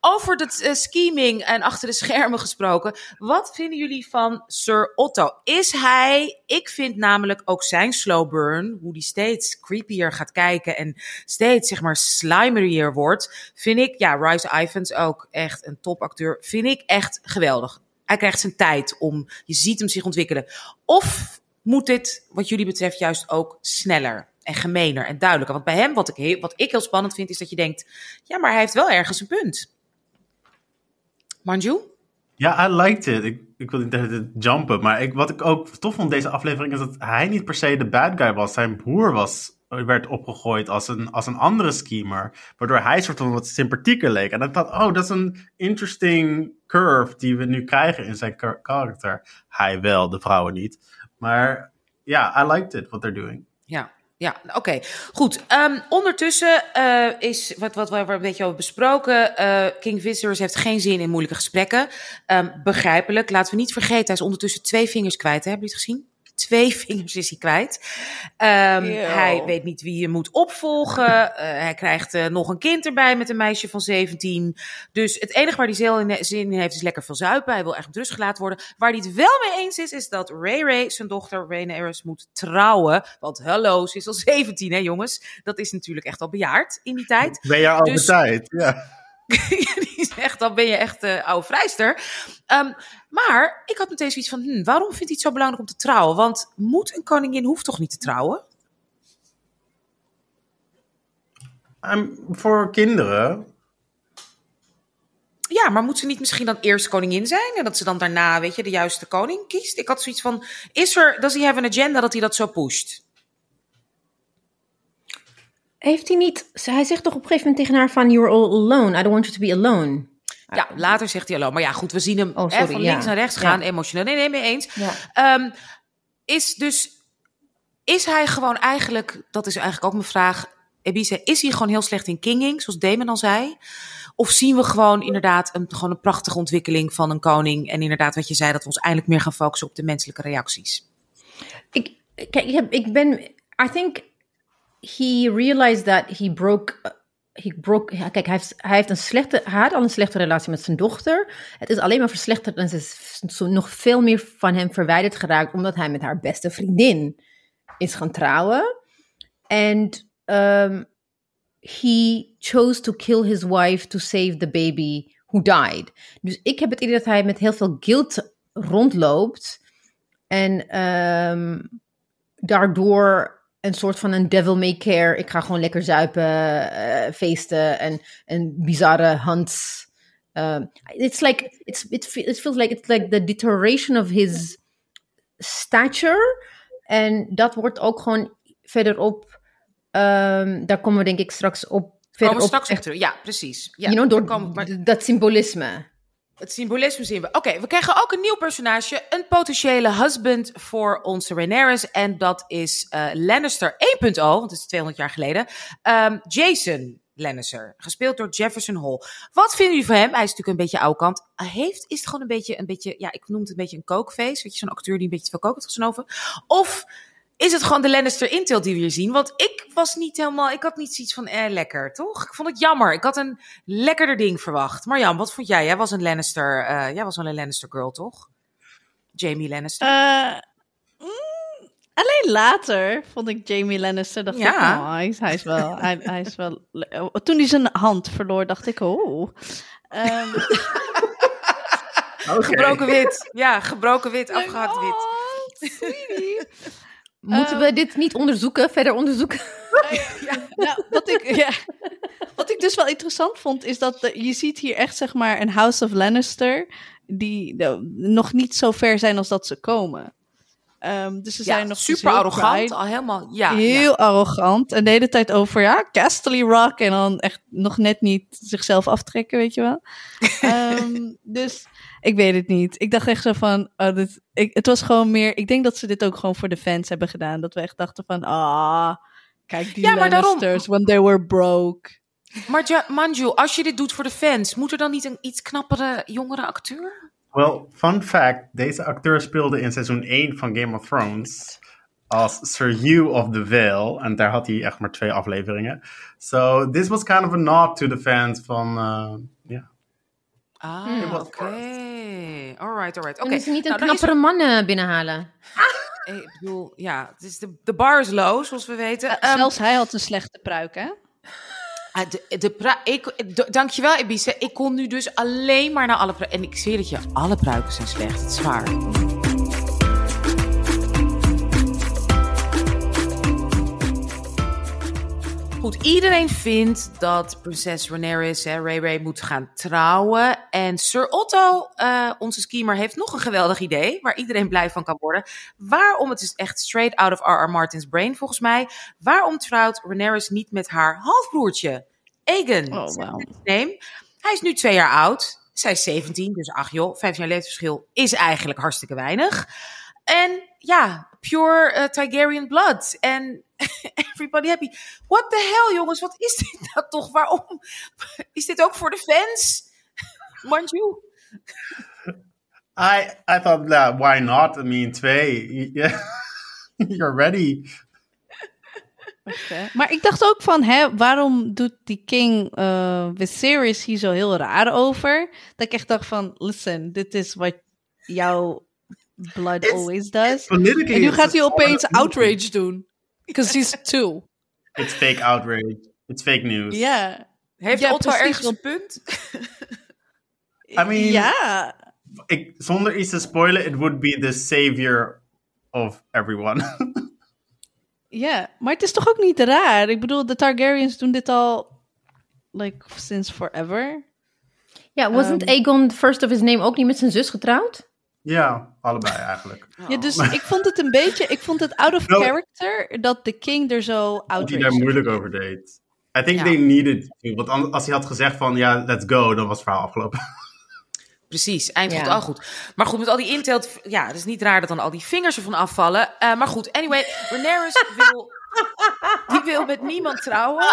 Over het uh, scheming en achter de schermen gesproken. Wat vinden jullie van Sir Otto? Is hij, ik vind namelijk ook zijn slow burn, hoe die steeds creepier gaat kijken en steeds zeg maar slimerier wordt, vind ik, ja, Rice Ivans ook echt een topacteur, vind ik echt geweldig hij krijgt zijn tijd om, je ziet hem zich ontwikkelen. Of moet dit, wat jullie betreft, juist ook sneller en gemener en duidelijker? Want bij hem, wat ik, heel, wat ik heel spannend vind, is dat je denkt, ja, maar hij heeft wel ergens een punt. Manju? Ja, I liked it. Ik, ik wil niet jumpen, maar ik, wat ik ook tof vond deze aflevering is dat hij niet per se de bad guy was. Zijn broer was werd opgegooid als een, als een andere schemer. Waardoor hij soort van wat sympathieker leek. En ik dacht, oh, dat is een interesting curve die we nu krijgen in zijn karakter. Hij wel, de vrouwen niet. Maar ja, I liked it, what they're doing. Ja, ja, oké. Goed. Um, ondertussen uh, is wat, wat we een beetje hebben besproken. Uh, King Visitors heeft geen zin in moeilijke gesprekken. Um, begrijpelijk. Laten we niet vergeten, hij is ondertussen twee vingers kwijt. Hè? Hebben jullie het gezien? Twee vingers is hij kwijt. Ehm, hij weet niet wie je moet opvolgen. Eh, hij krijgt eh, nog een kind erbij met een meisje van 17. Dus het enige waar hij zin in, heeft is lekker veel zuipen. Hij wil echt met rust gelaten worden. Waar hij het wel mee eens is, is dat Ray Ray, zijn dochter Rhaenyra, moet trouwen. Want hallo, ze is al 17 hè jongens. Dat is natuurlijk echt al bejaard in die tijd. Ben je al Dus- de tijd? Ja. echt, dan ben je echt eh oude vrijster. Ehm, maar ik had meteen zoiets van, hm, waarom vindt hij het zo belangrijk om te trouwen? Want moet een koningin hoeft toch niet te trouwen? Ehm, voor kinderen. Ja, maar moet ze niet misschien dan eerst koningin zijn en dat ze dan daarna, weet je, de juiste koning kiest? Ik had zoiets van, is er, does he have an agenda dat hij dat zo pusht? Heeft hij niet... Hij zegt toch op een gegeven moment tegen haar van... You're all alone. I don't want you to be alone. Ja, later zegt hij hallo. Maar ja, goed, we zien hem Oh, hè, sorry, van ja. links naar rechts Ja. gaan, emotioneel. Nee, nee, mee eens. Ja. Ehm, is dus, is hij gewoon eigenlijk, dat is eigenlijk ook mijn vraag, Ebise, is hij gewoon heel slecht in kinging, zoals Damon al zei? Of zien we gewoon inderdaad een, gewoon een prachtige ontwikkeling van een koning? En inderdaad, wat je zei, dat we ons eindelijk meer gaan focussen op de menselijke reacties. Ik, kijk, ik ben... I think he realized that he broke... He broke kijk, hij heeft, een slechte... Hij had al een slechte relatie met zijn dochter. Het is alleen maar verslechterd en ze is nog veel meer van hem verwijderd geraakt... omdat hij met haar beste vriendin is gaan trouwen. En um, he chose to kill his wife to save the baby who died. Dus ik heb het idee dat hij met heel veel guilt rondloopt... En ehm, daardoor een soort van een devil may care. Ik ga gewoon lekker zuipen, eh, feesten en een bizarre Hans. Um, it's like it's it, fe- it feels like it's like the deterioration of his stature. En dat wordt ook gewoon verderop. ehm, daar komen we denk ik straks op. Komen we Verderop straks op terug. Ja, precies. Ja, you know, door maar- dat symbolisme. Het symbolisme zien we. Oké, we krijgen ook een nieuw personage. Een potentiële husband voor onze Rhaenyra's. En dat is eh, Lannister 1.0, want het is 200 jaar geleden. Ehm, Jason Lannister, gespeeld door Jefferson Hall. Wat vinden jullie van hem? Hij is natuurlijk een beetje oude kant. Hij heeft, is het gewoon een beetje, een beetje, ja, ik noem het een beetje een kookface. Weet je, zo'n acteur die een beetje te veel kook heeft gesnoven. Of is het gewoon de Lannister intilt die we hier zien? Want ik was niet helemaal, ik had niet zoiets van, eh, lekker, toch? Ik vond het jammer. Ik had een lekkerder ding verwacht. Marjan, wat vond jij? Jij was een Lannister, eh, jij was wel een Lannister girl, toch? Jamie Lannister. Eh, mm, alleen later vond ik Jamie Lannister, dacht Ja. ik, oh, hij, is, hij is wel, hij, hij is wel... le- Toen hij zijn hand verloor, dacht ik, oh. Ehm. Gebroken wit. Ja, gebroken wit, afgehakt wit. oh, sweetie. Moeten we dit niet onderzoeken, verder onderzoeken? Nou, wat ik, ja, wat ik dus wel interessant vond, is dat de- je ziet hier echt zeg maar een House of Lannister die nou, nog niet zo ver zijn als dat ze komen. Ehm, dus ze Ja, zijn nog super arrogant. pride, Al helemaal, ja. heel ja. arrogant. En de hele tijd over, ja, Casterly Rock. En dan echt nog net niet zichzelf aftrekken, weet je wel. Ehm, dus ik weet het niet. Ik dacht echt zo van, oh, dit, ik, het was gewoon meer... Ik denk dat ze dit ook gewoon voor de fans hebben gedaan. Dat we echt dachten van, ah, kijk die Ja, daarom- when they were broke. Maar ja, Manju, als je dit doot voor de fans, moet er dan niet een iets knappere, jongere acteur? Well, fun fact. Deze acteur speelde in seizoen 1 van Game of Thrones als Sir Hugh of the Vale. En daar had hij echt maar twee afleveringen. So this was kind of a nod to the fans van... uh, ja. Ah, Hmm. oké. Alright, alright. Oké. Kunnen ze niet een Nou, dan is knappere man eh, binnenhalen? er- ik bedoel, ja, het is de, de bar is low, zoals we weten. Ehm, Zelfs hij had een slechte pruik, hè? Ah, de, de pra- ik, dankjewel, Ebise. Ik kon nu dus alleen maar naar alle pruiken. En ik zweer het je, alle pruiken zijn slecht. Het is waar. Goed, iedereen vindt dat prinses Rhaenyra, hè, Ray Ray, moet gaan trouwen. En Sir Otto, eh, onze skiemer, heeft nog een geweldig idee... waar iedereen blij van kan worden. Waarom, het is echt straight out of R.R. Martin's brain volgens mij... waarom trouwt Rhaenyra niet met haar halfbroertje, Aegon? Oh. Nee, hij is nu twee jaar oud. Zij is 17, dus ach joh, 15 jaar leeftijdsverschil is eigenlijk hartstikke weinig. En ja, pure eh, Targaryen blood. En everybody happy. What the hell, jongens? Wat is dit nou toch? Waarom? Is dit ook voor de fans? Manju? I, I thought, yeah, why not? I mean, twee. Yeah. You're ready. Maar ik dacht ook van, hè, waarom doet die king eh Viserys hier zo heel raar over? Dat ik echt dacht van, listen, dit is wat jouw blood It's- always does. En nu gaat hij opeens outrage doen. Because he's two. It's fake outrage. It's fake news. Ja. Heeft Ja, Otto ergens een punt? I mean- ja. Ik, zonder iets te spoilen, it would be the savior of everyone. Ja, maar het is toch ook niet raar? Ik bedoel, de Targaryens doen dit al, like, since forever. Ja, wasn't Ehm. Aegon first of his name ook niet met zijn zus getrouwd? Ja, allebei eigenlijk. Ja, dus ik vond het een beetje, ik vond het out of No. character dat de king er zo Dat hij outraged daar moeilijk over deed. I think Ja. they needed to. Want anders- als hij had gezegd van, ja, let's go, dan was het verhaal afgelopen. Precies, eind goed, Ja. al goed. Maar goed, met al die intel, ja, het is niet raar dat dan al die vingers ervan afvallen. Eh, maar goed, anyway, Daenerys wil, die wil met niemand trouwen.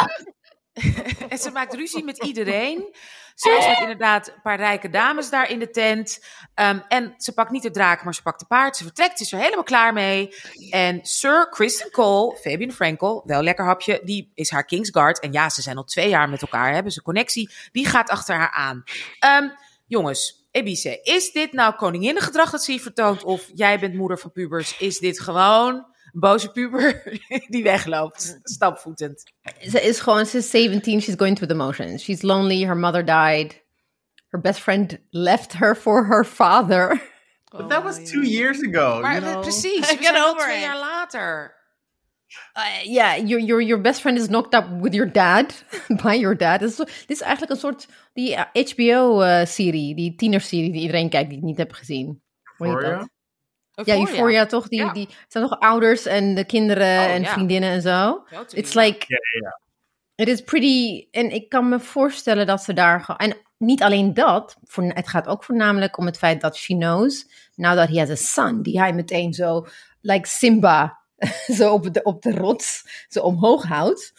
en ze maakt ruzie met iedereen. Zelfs met inderdaad een paar rijke dames daar in de tent. Ehm, en ze pakt niet de draak, maar ze pakt de paard. Ze vertrekt, is er helemaal klaar mee. En Sir Kristen Cole, Fabian Frankel, wel lekker hapje, die is haar Kingsguard. En ja, ze zijn al twee jaar met elkaar, hebben ze connectie. Die gaat achter haar aan. Ehm, jongens, Ebice, is dit nou koninginnengedrag dat ze hier vertoont? Of jij bent moeder van pubers? Is dit gewoon boze puber die wegloopt, stapvoetend? Ze is gewoon, ze is 17, she's going through the motions. She's lonely, her mother died. Her best friend left her for her father. But that was two years ago. Maar you know? eh, precies, we Get zijn al over twee jaar later. Uh, yeah, your, your, your best friend is knocked up with your dad, by your dad. Dit is, dit is eigenlijk een soort, die HBO-serie, die tienerserie die iedereen kijkt die het niet heeft gezien. Hoe heet Euphoria? Ja, Euphoria toch? Die, Ja. die zijn nog ouders en de kinderen Oh, en vriendinnen en zo. Totally. It's like, it is pretty, en ik kan me voorstellen dat ze daar, en niet alleen dat, voor, het gaat ook voornamelijk om het feit dat she knows, now that he has a son, die hij meteen zo, like Simba, zo op de, op de rots, zo omhoog houdt.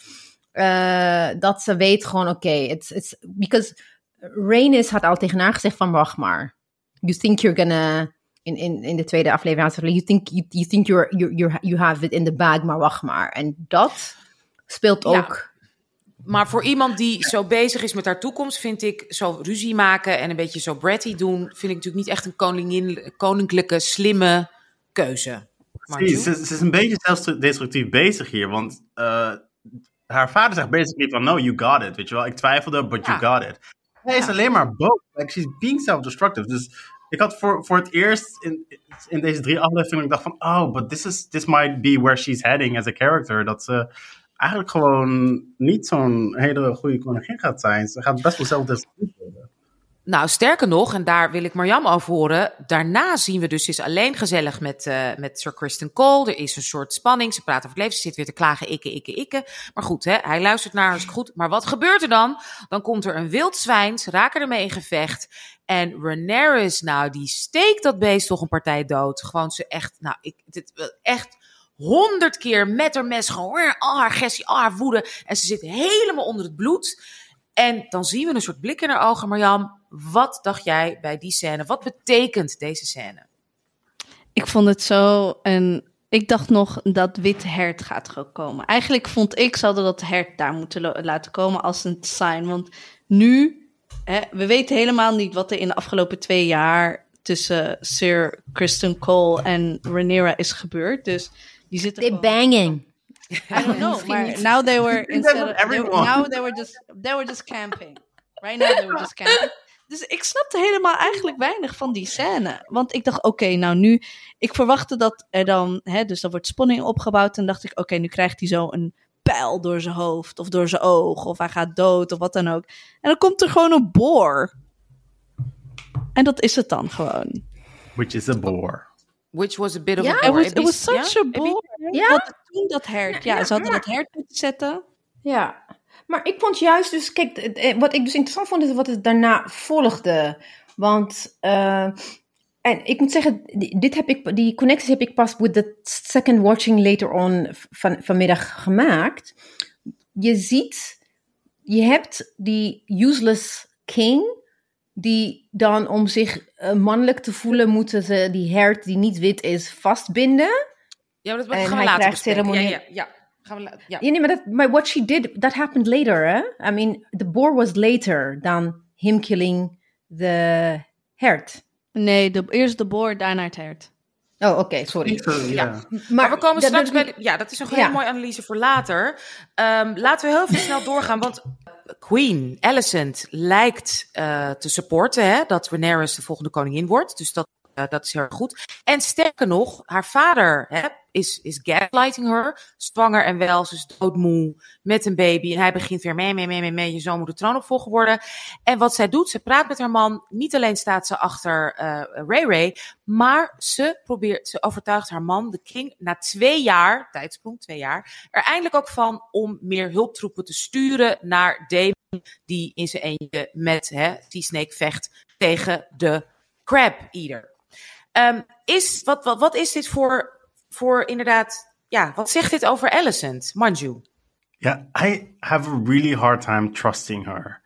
eh, dat ze weet gewoon, oké, it's, it's, because Rhaenys had al tegen haar gezegd van, wacht maar, you think you're gonna, in, in, in de tweede aflevering had ze gezegd, you think, you, you think you're, you, you, you have it in the bag, maar wacht maar. En dat speelt Ja. ook... Maar voor iemand die zo bezig is met haar toekomst, vind ik zo ruzie maken en een beetje zo bratty doen, vind ik natuurlijk niet echt een koningin, koninklijke, slimme keuze. Precies, ze, ze is een beetje zelfdestructief bezig hier, want eh, haar vader zegt basically van, no, you got it, weet je wel. Ik twijfelde, but you got it. Hij is alleen maar boos. Like, she's being self-destructive. Dus ik had voor, voor het eerst in, in deze drie afleveringen, dacht van, oh, but this, is, this might be where she's heading as a character. Dat ze eigenlijk gewoon niet zo'n hele goede koningin gaat zijn. Ze gaat best wel zelfdestructief worden. Nou, sterker nog, en daar wil ik Marjam over horen. Daarna zien we dus, ze is alleen gezellig met, eh, met Sir Kristen Cole. Er is een soort spanning. Ze praat over het leven. Ze zit weer te klagen, ikke, ikke, ikke. Maar goed, hè, hij luistert naar haar, goed. Maar wat gebeurt er dan? Dan komt er een wild zwijn. Ze raken ermee in gevecht. En Rhaenyra, nou, die steekt dat beest toch een partij dood. Gewoon ze echt, nou, ik, dit, echt honderd keer met haar mes. Gewoon, al haar agressie, al haar woede. En ze zit helemaal onder het bloed. En dan zien we een soort blik in haar ogen. Marjam, wat dacht jij bij die scène? Wat betekent deze scène? Ik vond het zo en ik dacht nog dat wit hert gaat gewoon komen. Eigenlijk vond ik zouden dat hert daar moeten laten komen als een sign. Want nu, hè, we weten helemaal niet wat er in de afgelopen twee jaar tussen Sir Kristen Cole en Rhaenyra is gebeurd. Dus die zitten They gewoon- banging. I don't know, maar now they were instead of, they, now they were just they were just camping. Right now they were just camping. Dus ik snapte helemaal eigenlijk weinig van die scène. Want ik dacht, oké, nou nu... Ik verwachtte dat er dan... Hè, dus er wordt spanning opgebouwd. En dacht ik, oké, nu krijgt hij zo een pijl door zijn hoofd. Of door zijn oog. Of hij gaat dood. Of wat dan ook. En dan komt er gewoon een boor. En dat is het dan gewoon. Which is a bore. Which was a bit of a It bore. was, it was such a boor. Ja? Toen dat hert... Ja, ze hadden dat hert moeten zetten. Ja, maar ik vond juist dus, kijk, wat ik dus interessant vond is wat het daarna volgde. Want, eh, en ik moet zeggen, die- dit heb ik, die connecties heb ik pas with the second watching later on van, vanmiddag gemaakt. Je ziet, je hebt die useless king, die dan om zich eh, mannelijk te voelen, moeten ze die hert die niet wit is vastbinden. Ja, maar dat gaan we later ceremonieel- Ja, ja, ja. Gaan we ja. Ja, nee, maar, dat, maar what she did, that happened later, hè? I mean, the boar was later than him killing the hert. Nee, de, eerst de boor, daarna het hert. Oh, oké, sorry. ja. Maar we komen dat- straks dat- bij... de- ja, dat is een Ja. hele mooie analyse voor later. Ehm, laten we heel veel snel doorgaan, want Queen, Alicent, lijkt eh, te supporten hè, dat Rhaenyra de volgende koningin wordt. Dus dat, eh, dat is heel goed. En sterker nog, haar vader is, is gaslighting her. Zwanger en wel, ze is doodmoe met een baby. En hij begint weer mee, mee, mee, mee, mee. Je zoon moet de troonopvolger worden. En wat zij doet, ze praat met haar man. Niet alleen staat ze achter eh Ray Ray, maar ze probeert, ze overtuigt haar man, de king, na twee jaar, tijdsprong, twee jaar, er eindelijk ook van om meer hulptroepen te sturen naar Damon, die in zijn eentje met hè, die snake vecht tegen de Crab Eater. Ehm, is, wat, wat, wat is dit voor, voor inderdaad, ja, wat zegt dit over Alicent, Manju? Ja, I have a really hard time trusting her.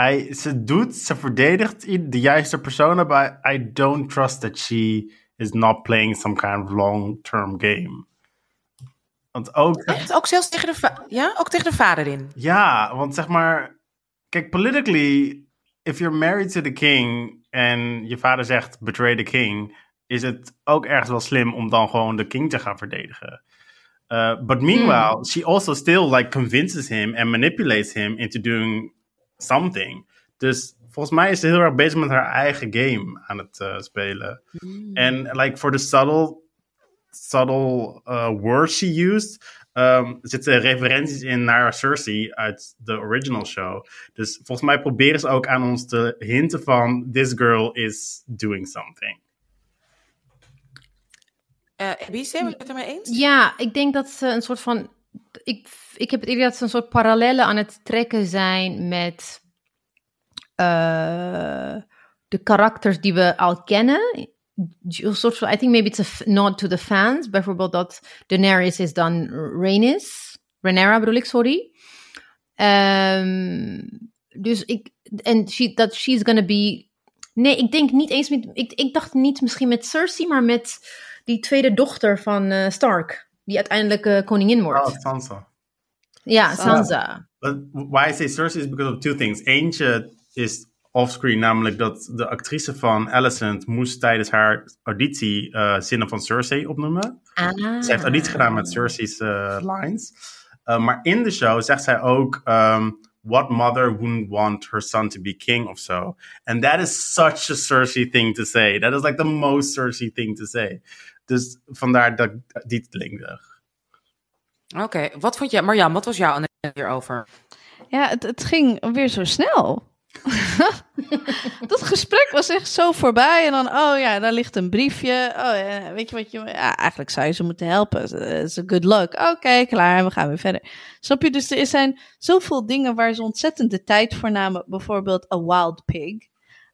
I, ze doet, ze verdedigt de juiste persona, but I don't trust that she is not playing some kind of long-term game. Want ook, Echt? Ook zelfs tegen de, ja? ook tegen de vader in. ja, want zeg maar, kijk, politically, if you're married to the king en je vader zegt betray the king, is het ook ergens wel slim om dan gewoon de king te gaan verdedigen. Uh, but meanwhile, she also still like convinces him and manipulates him into doing something. Dus volgens mij is ze heel erg bezig met haar eigen game aan het uh, spelen. En like for the subtle, subtle uh, words she used, um, zitten referenties in naar Cersei uit de original show. Dus volgens mij proberen ze ook aan ons te hinten van this girl is doing something. Uh, Ebise, ben je het ermee eens? Ja, ik denk dat ze een soort van. Ik, ik heb het idee dat ze een soort parallellen aan het trekken zijn met uh, de karakters die we al kennen. Een soort van, I think maybe it's a nod to the fans. Bijvoorbeeld dat Daenerys is dan Rhaenys. Rhaenyra bedoel ik, sorry. Um, dus ik, en she, dat she's gonna be. Nee, ik denk niet eens met. Ik, ik dacht niet misschien met Cersei, maar met die tweede dochter van uh, Stark, die uiteindelijk uh, koningin wordt. Oh, Sansa. Ja, Sansa. But why I say Cersei is because of two things. Eentje is offscreen, namelijk dat de actrice van Alicent moest tijdens haar auditie uh, zinnen van Cersei opnoemen. Ah. Ze heeft auditie gedaan met Cersei's uh, lines. maar in de show zegt zij ook... Um, what mother wouldn't want her son to be king of so? And that is such a Cersei thing to say. That is like the most Cersei thing to say. Dus vandaar dat die linkde. Oké, okay. wat vond jij, Marjan, wat was jouw analyse hierover? Ja, het, het ging weer zo snel. dat gesprek was echt zo voorbij. En dan, oh ja, daar ligt een briefje. Oh ja, weet je wat je... Ja, eigenlijk zou je ze moeten helpen. Is good luck. Oké, okay, klaar, we gaan weer verder. Snap je? Dus er zijn zoveel dingen waar ze ontzettend de tijd voor namen. Bijvoorbeeld a wild pig.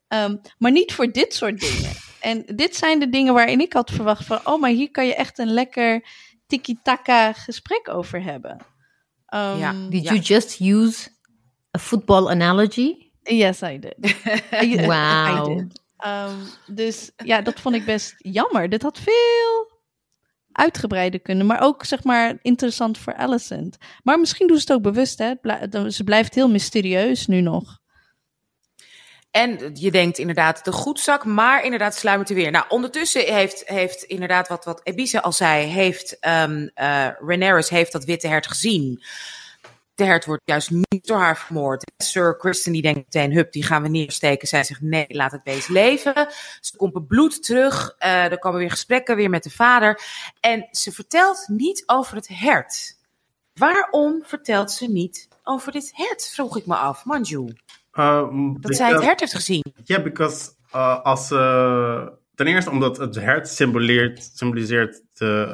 Um, maar niet voor dit soort dingen. En dit zijn de dingen waarin ik had verwacht van... Oh, maar hier kan je echt een lekker tiki-taka gesprek over hebben. Um, ja. Did ja. you just use a football analogy? Yes, I did. wow. I did. Um, dus ja, dat vond ik best jammer. Dit had veel uitgebreider kunnen, maar ook zeg maar interessant voor Alicent. Maar misschien doen ze het ook bewust, hè? Ze blijft heel mysterieus nu nog. En je denkt inderdaad de goedzak, maar inderdaad sluimert er weer. Nou, ondertussen heeft, heeft inderdaad wat, wat Ebise al zei, heeft um, uh, heeft dat witte hert gezien. De hert wordt juist niet door haar vermoord. Sir Kristen die denkt meteen, hup, die gaan we neersteken. Zij zegt, nee, laat het beest leven. Ze komt het bloed terug. Uh, er komen weer gesprekken, weer met de vader. En ze vertelt niet over het hert. Waarom vertelt ze niet over dit hert, vroeg ik me af, Manju. Uh, dat zij het hert heeft gezien. Ja, yeah, because uh, als uh, ten eerste omdat het hert symboliseert, symboliseert de,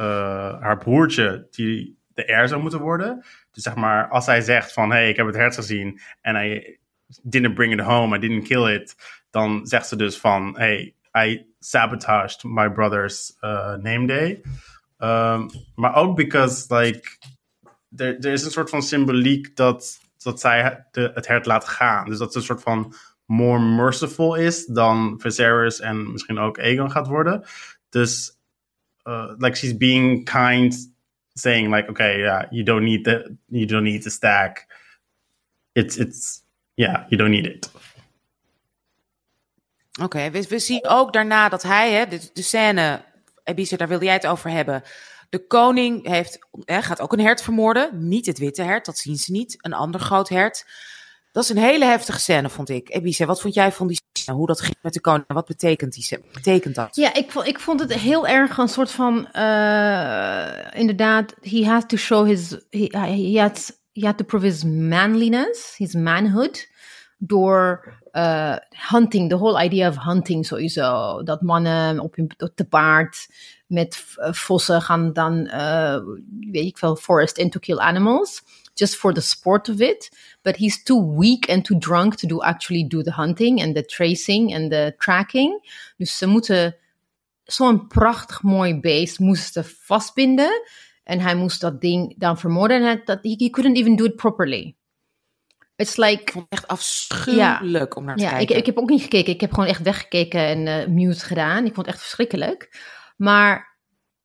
haar broertje die de heir zou moeten worden. Dus zeg maar, als hij zegt van, hey, ik heb het hert gezien en I didn't bring it home, I didn't kill it, dan zegt ze dus van, hey, I sabotaged my brother's uh, name day. Um, maar ook because, like, er, is een soort van symboliek dat dat zij het hert laat gaan. Dus dat ze een soort van more merciful is dan Viserys en misschien ook Aegon gaat worden. Dus uh, like she's being kind, saying like, okay, you don't need the, you don't need the stack. It's, it's, yeah, you don't need it. Oké, we, we, zien ook daarna dat hij, hè, de, scène, Ebise, daar wilde jij het over hebben. De koning heeft, hè, gaat ook een hert vermoorden. Niet het witte hert, dat zien ze niet. Een ander groot hert. Dat is een hele heftige scène, vond ik. Ebise, wat vond jij van die scène? Hoe dat ging met de koning? Wat betekent, die, betekent dat? Ja, ik, vond, ik vond het heel erg een soort van... Uh, inderdaad, he has to show his... He, had, he had to prove his manliness, his manhood... door uh, hunting, the whole idea of hunting sowieso. Dat mannen op hun te paard met vossen gaan dan, weet ik veel, forest in to kill animals. Just for the sport of it. But he's too weak and too drunk to do actually do the hunting and the tracing and the tracking. Dus ze moeten zo'n prachtig mooi beest moesten vastbinden. En hij moest dat ding dan vermoorden. En dat, he couldn't even do it properly. It's like... Ik echt afschuwelijk ja, om naar te ja, kijken. Ik, ik heb ook niet gekeken. Ik heb gewoon echt weggekeken en uh, mute gedaan. Ik vond het echt verschrikkelijk. Maar,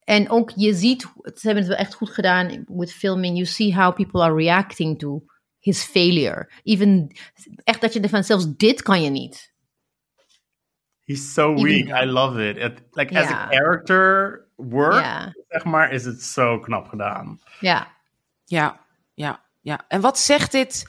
en ook je ziet, ze hebben het wel echt goed gedaan with filming. You see how people are reacting to his failure. Even, echt dat je ervan, zelfs dit kan je niet. He's so weak. I love it. it like yeah. as a character work, yeah. zeg maar, is het zo knap gedaan. Ja. Ja, ja, ja. En wat zegt dit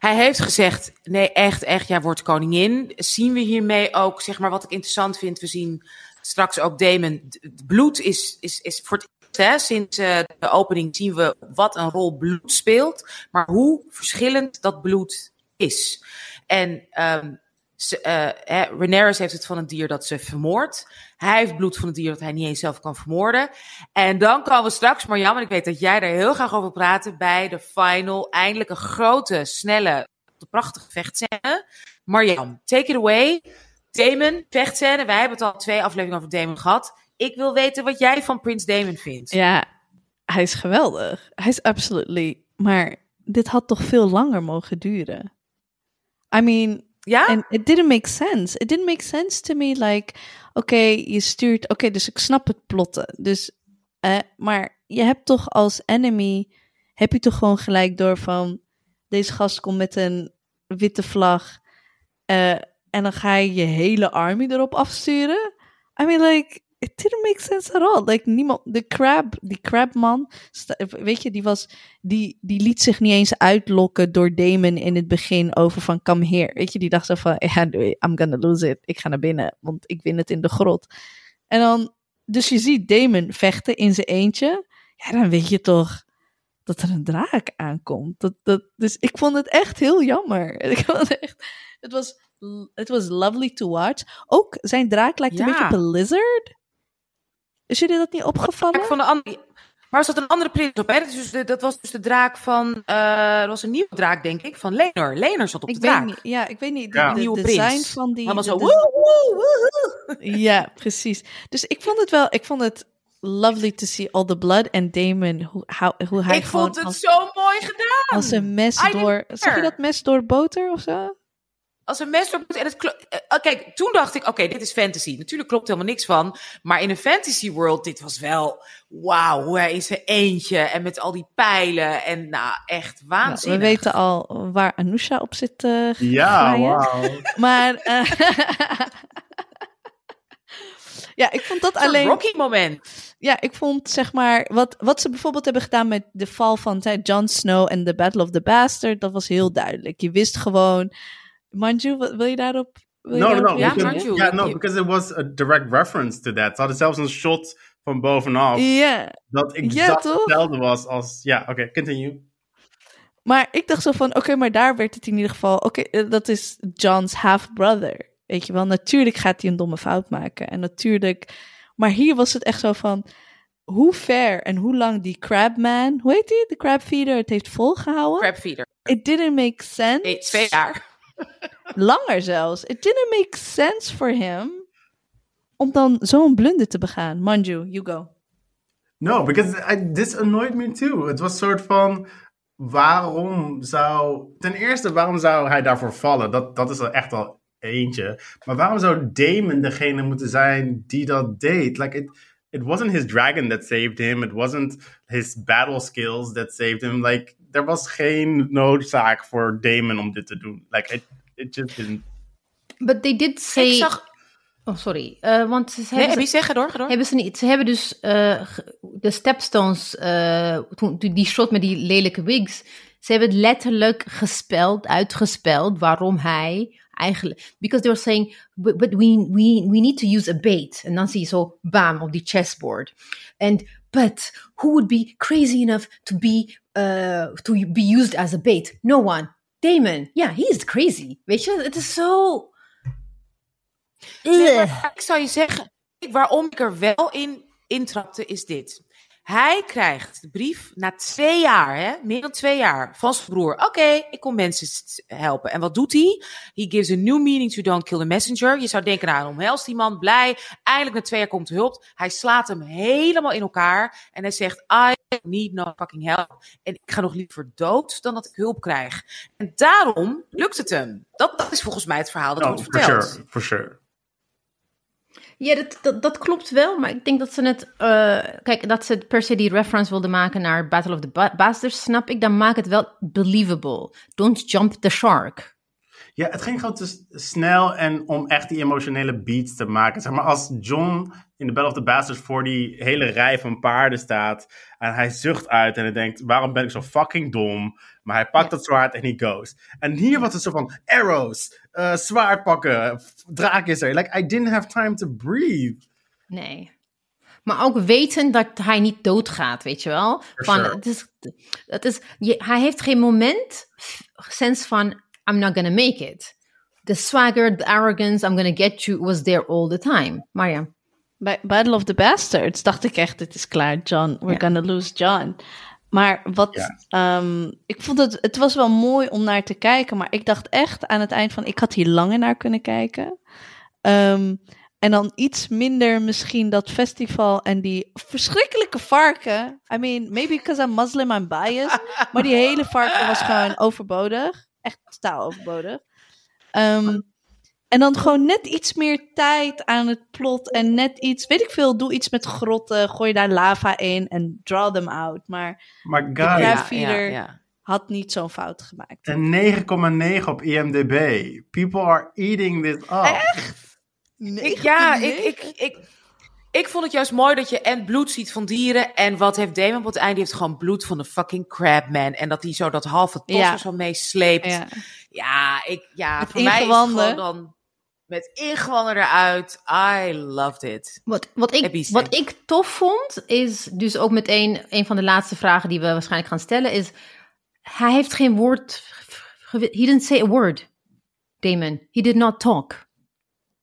hij heeft gezegd, nee, echt, echt, jij wordt koningin. Zien we hiermee ook, zeg maar, wat ik interessant vind. We zien straks ook Damon. Het bloed is, is, is voor het sinds uh, de opening zien we wat een rol bloed speelt. Maar hoe verschillend dat bloed is. En um, uh, Rhaenyra heeft het van een dier dat ze vermoordt. Hij heeft bloed van een dier dat hij niet eens zelf kan vermoorden. En dan komen we straks, Marjam, en ik weet dat jij daar heel graag over praat, bij de final. Eindelijk een grote, snelle, prachtige vechtscène. Marjam, take it away. Damon, vechtscène. Wij hebben het al twee afleveringen over Damon gehad. Ik wil weten wat jij van Prins Damon vindt. Ja, hij is geweldig. Hij is absolutely. Maar dit had toch veel langer mogen duren. I mean, ja? And it didn't make sense. It didn't make sense to me. Like, oké, okay, je stuurt. Oké, okay, dus ik snap het plotten. Dus, uh, maar je hebt toch als enemy. Heb je toch gewoon gelijk door van. Deze gast komt met een witte vlag. Uh, en dan ga je je hele army erop afsturen. I mean, like, it didn't make sense at all. Like, niemand, de crab, die crabman, weet je, die was, die, die liet zich niet eens uitlokken door Damon in het begin over van come here. Weet je, die dacht zo van, ja, I'm gonna lose it. Ik ga naar binnen, want ik win het in de grot. En dan, dus je ziet Damon vechten in zijn eentje. Ja, dan weet je toch dat er een draak aankomt. Dat, dat, dus ik vond het echt heel jammer. Ik vond het echt, het was, het was lovely to watch. Ook zijn draak lijkt ja. een beetje op een lizard. Is jullie dat niet opgevallen? Van de andere, maar was dat een andere prins op? Hè? Dat, dus de, dat was dus de draak van. Uh, dat was een nieuwe draak, denk ik, van Lenor. Lenor zat op ik de draak. Weet niet, ja, ik weet niet. De, ja. de, nieuwe design prins. van die. Allemaal zo. de- Woe, woe, woe. Ja, precies. Dus ik vond het wel. Ik vond het lovely to see all the blood en Damon hoe, how, hoe hij Ik vond het als, zo mooi gedaan. als een mes I door. Zag je dat mes door boter of zo? Als een mes door en het klo- eh, Kijk, toen dacht ik, oké, dit is fantasy. Natuurlijk klopt helemaal niks van. Maar in een fantasy world, dit was wel... Wauw, hoe hij in zijn eentje en met al die pijlen. En nou, echt Ja, waanzinnig. we weten al waar Anousha op zit. eh, Ja, wauw. Maar. eh, ja, ik vond dat alleen. Rocky moment. Ja, ik vond zeg maar. Wat, wat ze bijvoorbeeld hebben gedaan met de val van hè, Jon Snow en The Battle of the Bastard, dat was heel duidelijk. Je wist gewoon. Manju, wat- wil je daarop? Wil je No, no, daarop no. Ja, because, Manju, yeah, no, because it was a direct reference to that. Ze hadden zelfs een shot van bovenaf Ja, dat exact toch? hetzelfde was als... Ja, oké, continue. maar ik dacht zo van, oké, maar daar werd het in ieder geval, oké, eh, dat is John's half-brother. Weet je wel, natuurlijk gaat hij een domme fout maken. En natuurlijk, maar hier was het echt zo van, hoe ver en hoe lang die crabman, hoe heet die, de crabfeeder, het heeft volgehouden. Crabfeeder. It didn't make sense. Nee, twee jaar. Langer zelfs. It didn't make sense for him om dan zo'n blunder te begaan. Manju, you go. No, because this annoyed me too. Het was soort van... Waarom zou... Ten eerste, waarom zou hij daarvoor vallen? Dat, dat is echt al eentje. Maar waarom zou Damon degene moeten zijn die dat deed? Like, it, it wasn't his dragon that saved him. It wasn't his battle skills that saved him. Like, er was geen noodzaak voor Damon om dit te doen. Like, it, it just didn't. But they did say... Ik zag... Oh, sorry. Uh, want ze Nee, hebben, Abby, ze, zeg, ga door, door. hebben ze niet... Ze hebben dus uh, ge- de Stepstones... Uh, toen, toen die shot met die lelijke wigs... Ze hebben het letterlijk gespeld, uitgespeld... waarom hij eigenlijk... Because they were saying... But, but we, we, we need to use a bait. En dan zie je zo... Bam, op die chessboard. And... But who would be crazy enough to be... Uh, to be used as a bait? No one. Damon. Ja, yeah, he is crazy. Weet je, het is zo... Nee, ik zou je zeggen, waarom ik er wel in intrapte, is dit. Hij krijgt de brief na twee jaar, hè, meer dan twee jaar, van zijn broer. Oké, ik kom mensen helpen. En wat doet hij? He gives a new meaning to don't kill the messenger. Je zou denken, nou, omhelst die man, blij. Eindelijk na twee jaar komt hulp. Hij slaat hem helemaal in elkaar. En hij zegt, I need no fucking help. En ik ga nog liever dood dan dat ik hulp krijg. En daarom lukt het hem. Dat, dat is volgens mij het verhaal dat No, wordt Oh, for verteld. sure, for sure. Ja, dat, dat, dat klopt wel, maar ik denk dat ze het... eh, kijk, dat ze per se die reference wilden maken naar Battle of the ba Bastards, snap ik. Dan maak het wel believable. Don't jump the shark. Ja, het ging gewoon te snel en om echt die emotionele beats te maken. Zeg maar, als John in de Battle of the Bastards voor die hele rij van paarden staat en hij zucht uit en hij denkt, waarom ben ik zo fucking dom? Maar hij pakt dat zwaard en hij goes. En hier was het zo van, arrows, eh, zwaard pakken, draak is er. Like, I didn't have time to breathe. Nee. Maar ook weten dat hij niet doodgaat, weet je wel? Van, sure. het is, het is, je, hij heeft geen moment sense van, I'm not gonna make it. The swagger, the arrogance, I'm gonna get you, was there all the time. Maar ja. Bij Battle of the Bastards dacht ik echt, het is klaar, John. We're gonna lose John. Maar wat, Ja. ehm, ik vond het, het was wel mooi om naar te kijken, maar ik dacht echt aan het eind van, ik had hier langer naar kunnen kijken. Ehm, en dan iets minder misschien dat festival en die verschrikkelijke varken. I mean, maybe because I'm Muslim, I'm biased. maar die hele varken was gewoon overbodig. Echt totaal overbodig. Ehm, en dan gewoon net iets meer tijd aan het plot. En net iets, weet ik veel, doe iets met grotten. Gooi daar lava in en draw them out. Maar Maar guys, Ja, Feeder. ja, ja. had niet zo'n fout gemaakt. een 9,9 op IMDb. People are eating this up. Ik, ja, ik, ik, ik, ik vond het juist mooi dat je en bloed ziet van dieren. En wat heeft Damon op het einde? Die heeft gewoon bloed van de fucking crabman. En dat hij zo dat halve tos Ja. er zo meesleept. Ja, Ja. ik, ja Met voor mij is het ingewanden. gewoon dan met ingewanden eruit. I loved it. Wat, wat, ik, wat ik tof vond, is dus ook meteen een van de laatste vragen die we waarschijnlijk gaan stellen, is hij heeft geen woord, he didn't say a word, Damon. He did not talk.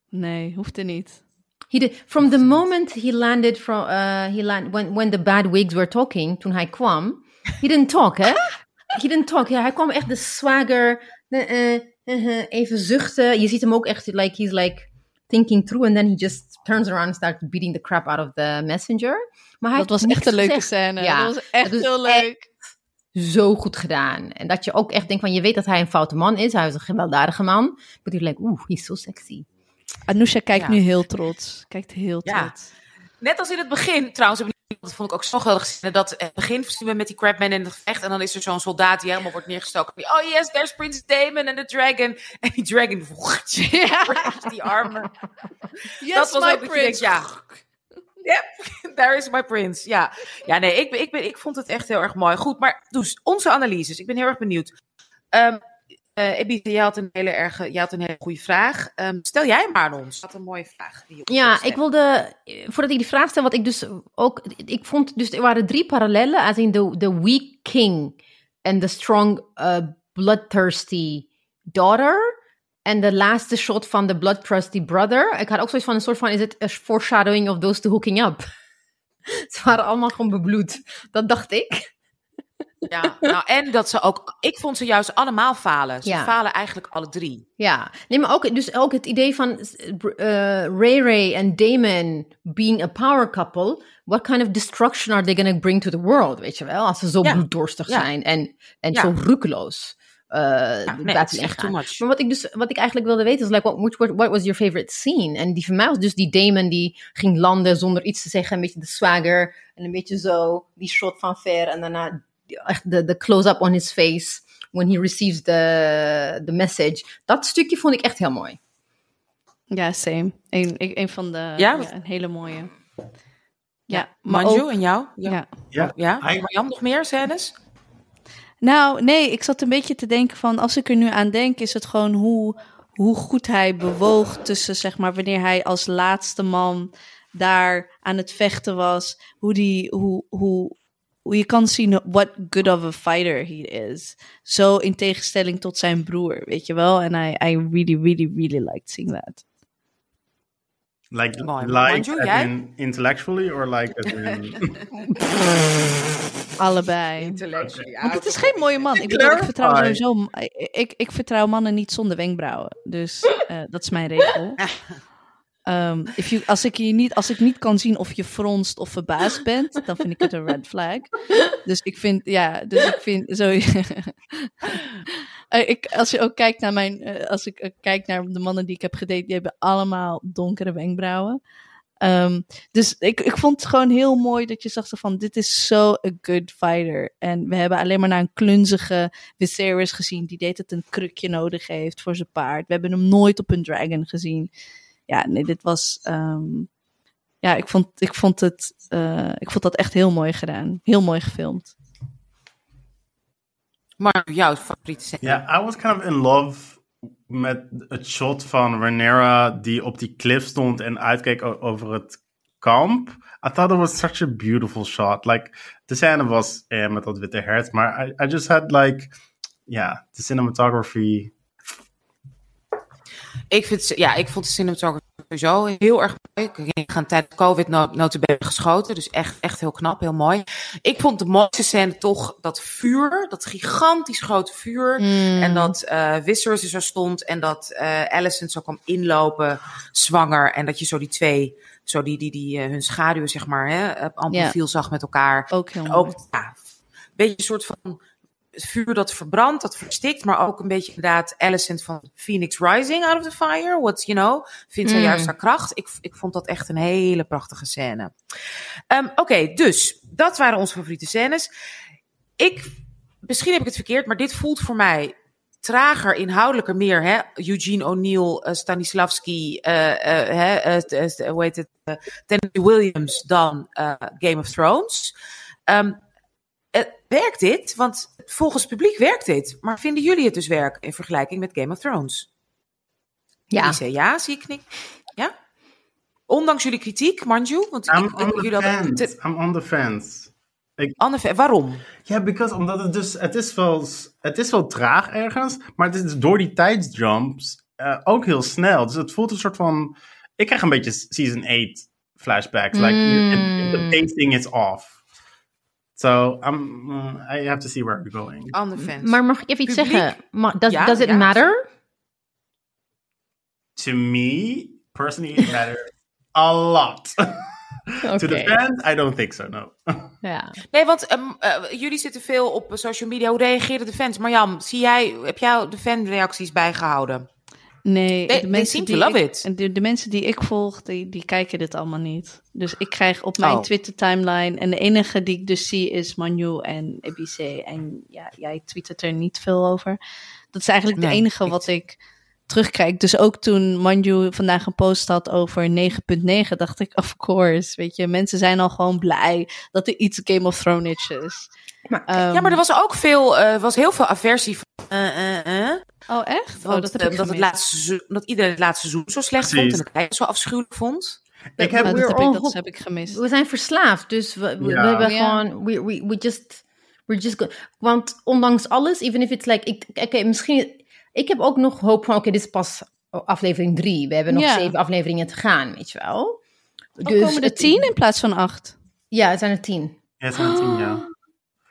Nee, hoefde niet. He did, from the moment he landed from, uh, he land, when, when the bad wigs were talking, toen hij kwam, he didn't talk, hè? He didn't talk, ja. Hij kwam echt de swagger, eh, eh, eh, even zuchten. Je ziet hem ook echt, like, he's like thinking through, and then he just turns around and starts beating the crap out of the messenger. Maar hij Dat was echt een leuke gezegd. scène. Ja, dat was echt dat heel leuk. Zo goed gedaan. En dat je ook echt denkt van, je weet dat hij een foute man is. Hij is een gewelddadige man. But you're like, oeh, he's so sexy. Anousha kijkt Ja. nu heel trots. Kijkt heel Ja. trots. Net als in het begin, trouwens, dat vond ik ook zo geweldig gezien. Dat in het begin zien we met die crabman in het gevecht. En dan is er zo'n soldaat die helemaal wordt neergestoken. Die, Oh yes, there's Prince Damon en the dragon. En die dragon, Ja. die armen. Yes, dat was my ook denkt, prince. ja. Ja, there is my prince. Ja, ja nee, ik, ben, ik, ben, ik vond het echt heel erg mooi. Goed, maar dus onze analyses. Ik ben heel erg benieuwd. Ehm eh Ebite, jij had een hele erg, jij had een hele goede vraag. Ehm, stel jij maar aan ons. Dat een mooie vraag. Die Ja, ik wilde, eh, voordat ik die vraag stel, wat ik dus ook, ik vond, dus er waren drie parallellen, als in de, de weak king en de strong uh, bloodthirsty daughter en de laatste shot van de bloodthirsty brother. Ik had ook zoiets van een soort van, is het a foreshadowing of those two hooking up? Ze waren allemaal gewoon bebloed. Dat dacht ik. Ja, nou, en dat ze ook. Ik vond ze juist allemaal falen. Ze Ja. falen eigenlijk alle drie. Ja, nee, maar ook, dus ook het idee van eh, Ray Ray en Damon being a power couple. What kind of destruction are they going to bring to the world, weet je wel? Als ze zo Ja. bloeddorstig Ja. zijn en, en zo roekeloos. eh nee, battle is echt too much. Maar wat ik dus, wat ik eigenlijk wilde weten is, like, what, what, what was your favorite scene? En die van mij was dus die Damon die ging landen zonder iets te zeggen, een beetje de swagger en een beetje zo, die shot van ver en daarna echt de, de close-up on his face when he receives the, the message. Dat stukje vond ik echt heel mooi. Ja, same. Een, een, van de... Ja? Ja, een hele mooie. Ja, maar Manju ook- en jou? ja. Ja, Ja? Marjam, nog meer scènes? Nou, nee, ik zat een beetje te denken van, als ik er nu aan denk, is het gewoon hoe, hoe goed hij bewoog tussen, zeg maar, wanneer hij als laatste man daar aan het vechten was, hoe die, hoe, hoe je kan zien what good of a fighter he is. Zo in tegenstelling tot zijn broer, weet je wel? En I, I really, really, really liked seeing that. Like, Mooi. like Manju, as jij? in intellectually or like as in... Allebei. Want het is geen mooie man. Ik, bedoel, ik vertrouw sowieso. Ik, ik, ik vertrouw mannen niet zonder wenkbrauwen. Dus eh, dat is mijn regel. Ehm, if als, ik je niet, als ik niet kan zien of je fronst of verbaasd bent, dan vind ik het een red flag. Dus ik vind, ja, dus ik vind zo. Eh, ik, als je ook kijkt naar mijn, eh, als ik eh, kijk naar de mannen die ik heb gedate, die hebben allemaal donkere wenkbrauwen. Ehm, dus ik, ik vond het gewoon heel mooi dat je zag van, dit is zo a good fighter. En we hebben alleen maar naar een klunzige Viserys gezien, die deed het een krukje nodig heeft voor zijn paard. We hebben hem nooit op een dragon gezien. Ja, nee, dit was, ehm, ja, ik vond, ik vond het, eh, ik vond dat echt heel mooi gedaan. Heel mooi gefilmd. Maar jouw favoriete scène? Ja, I was kind of in love met het shot van Rhaenyra die op die cliff stond en uitkeek over het kamp. I thought it was such a beautiful shot. Like, de scène was eh, met dat witte hert, maar I, I just had like, ja, de cinematography. Ik, vind, ja, ik vond de cinematography sowieso heel erg mooi. Ik gaan tijdens COVID no notabene geschoten. Dus echt, echt heel knap, heel mooi. Ik vond de mooiste scène toch dat vuur. Dat gigantisch grote vuur. En dat eh Viserys er zo stond. En dat eh Alicent zo kwam inlopen, zwanger. En dat je zo die twee, zo die, die, die eh, hun schaduwen zeg maar, hè, amper Ja. viel zag met elkaar. Ook heel En mooi. ook ja, een beetje een soort van vuur dat verbrandt, dat verstikt, maar ook een beetje inderdaad Alicent van Phoenix Rising out of the fire. What, you know, vindt zij Mm. juist haar kracht. Ik, ik vond dat echt een hele prachtige scène. Ehm, Oké, dus dat waren onze favoriete scènes. Ik, misschien heb ik het verkeerd, maar dit voelt voor mij trager, inhoudelijker meer. Hè? Eugene O'Neill, eh, Stanislavski, hè, eh, eh, hoe heet het, Tennessee Williams dan Game of Thrones. Ehm, eh, werkt dit? Want volgens het publiek werkt dit. Maar vinden jullie het dus werken in vergelijking met Game of Thrones? Ja. Elise, ja, zie ik niet. Ja? Ondanks jullie kritiek, Manju? Want I'm ik, ik, on the jullie hadden te- I'm on the fence. Anne, waarom? Ja, because omdat het dus, het is wel, het is wel traag ergens, maar het is door die tijdsjumps eh, ook heel snel. Dus het voelt een soort van, ik krijg een beetje season 8 flashbacks. Like, Mm. the pacing is off. So, I'm, uh, I have to see where we're going. Anne fans. Maar mag ik even iets Publiek? zeggen? Ma- does, Ja, does it ja. matter? To me, personally, it matters a lot. to the fans, I don't think so, no. Ja. Nee, want ehm, eh, jullie zitten veel op social media. Hoe reageren de fans? Marjam, zie jij, heb jij de fanreacties bijgehouden? Nee, They- de they mensen seem to die love ik, it. De, de mensen die ik volg, die, die kijken dit allemaal niet. Dus ik krijg op mijn Oh. Twitter timeline... en de enige die ik dus zie is Manu en EBC. En ja, jij twittert er niet veel over. Dat is eigenlijk Nee, de enige wat ik terugkijk. Dus ook toen Manju vandaag een post had over 9.9... dacht ik, of course, weet je. Mensen zijn al gewoon blij dat er iets Game of Thrones is. Maar- Ehm, ja, maar er was ook veel, eh, was heel veel aversie eh, eh, eh. Oh, echt? Oh, dat heb ik dat, het laatste seizoen, dat iedereen het laatste seizoen zo slecht Precies. vond. En dat hij het zo afschuwelijk vond. ik heb, dat, We're heb ik, dat heb ik gemist. We zijn verslaafd, dus we, we, Ja. we hebben Ja. gewoon, we, we, we just, we're just go- Want ondanks alles, even if it's like, ik, oké, misschien, ik heb ook nog hoop van, oké, dit is pas aflevering drie. We hebben nog Ja. zeven afleveringen te gaan, weet je wel. Oh, komen er het- tien in plaats van acht? Ja, het zijn er tien. ja, 17, ja.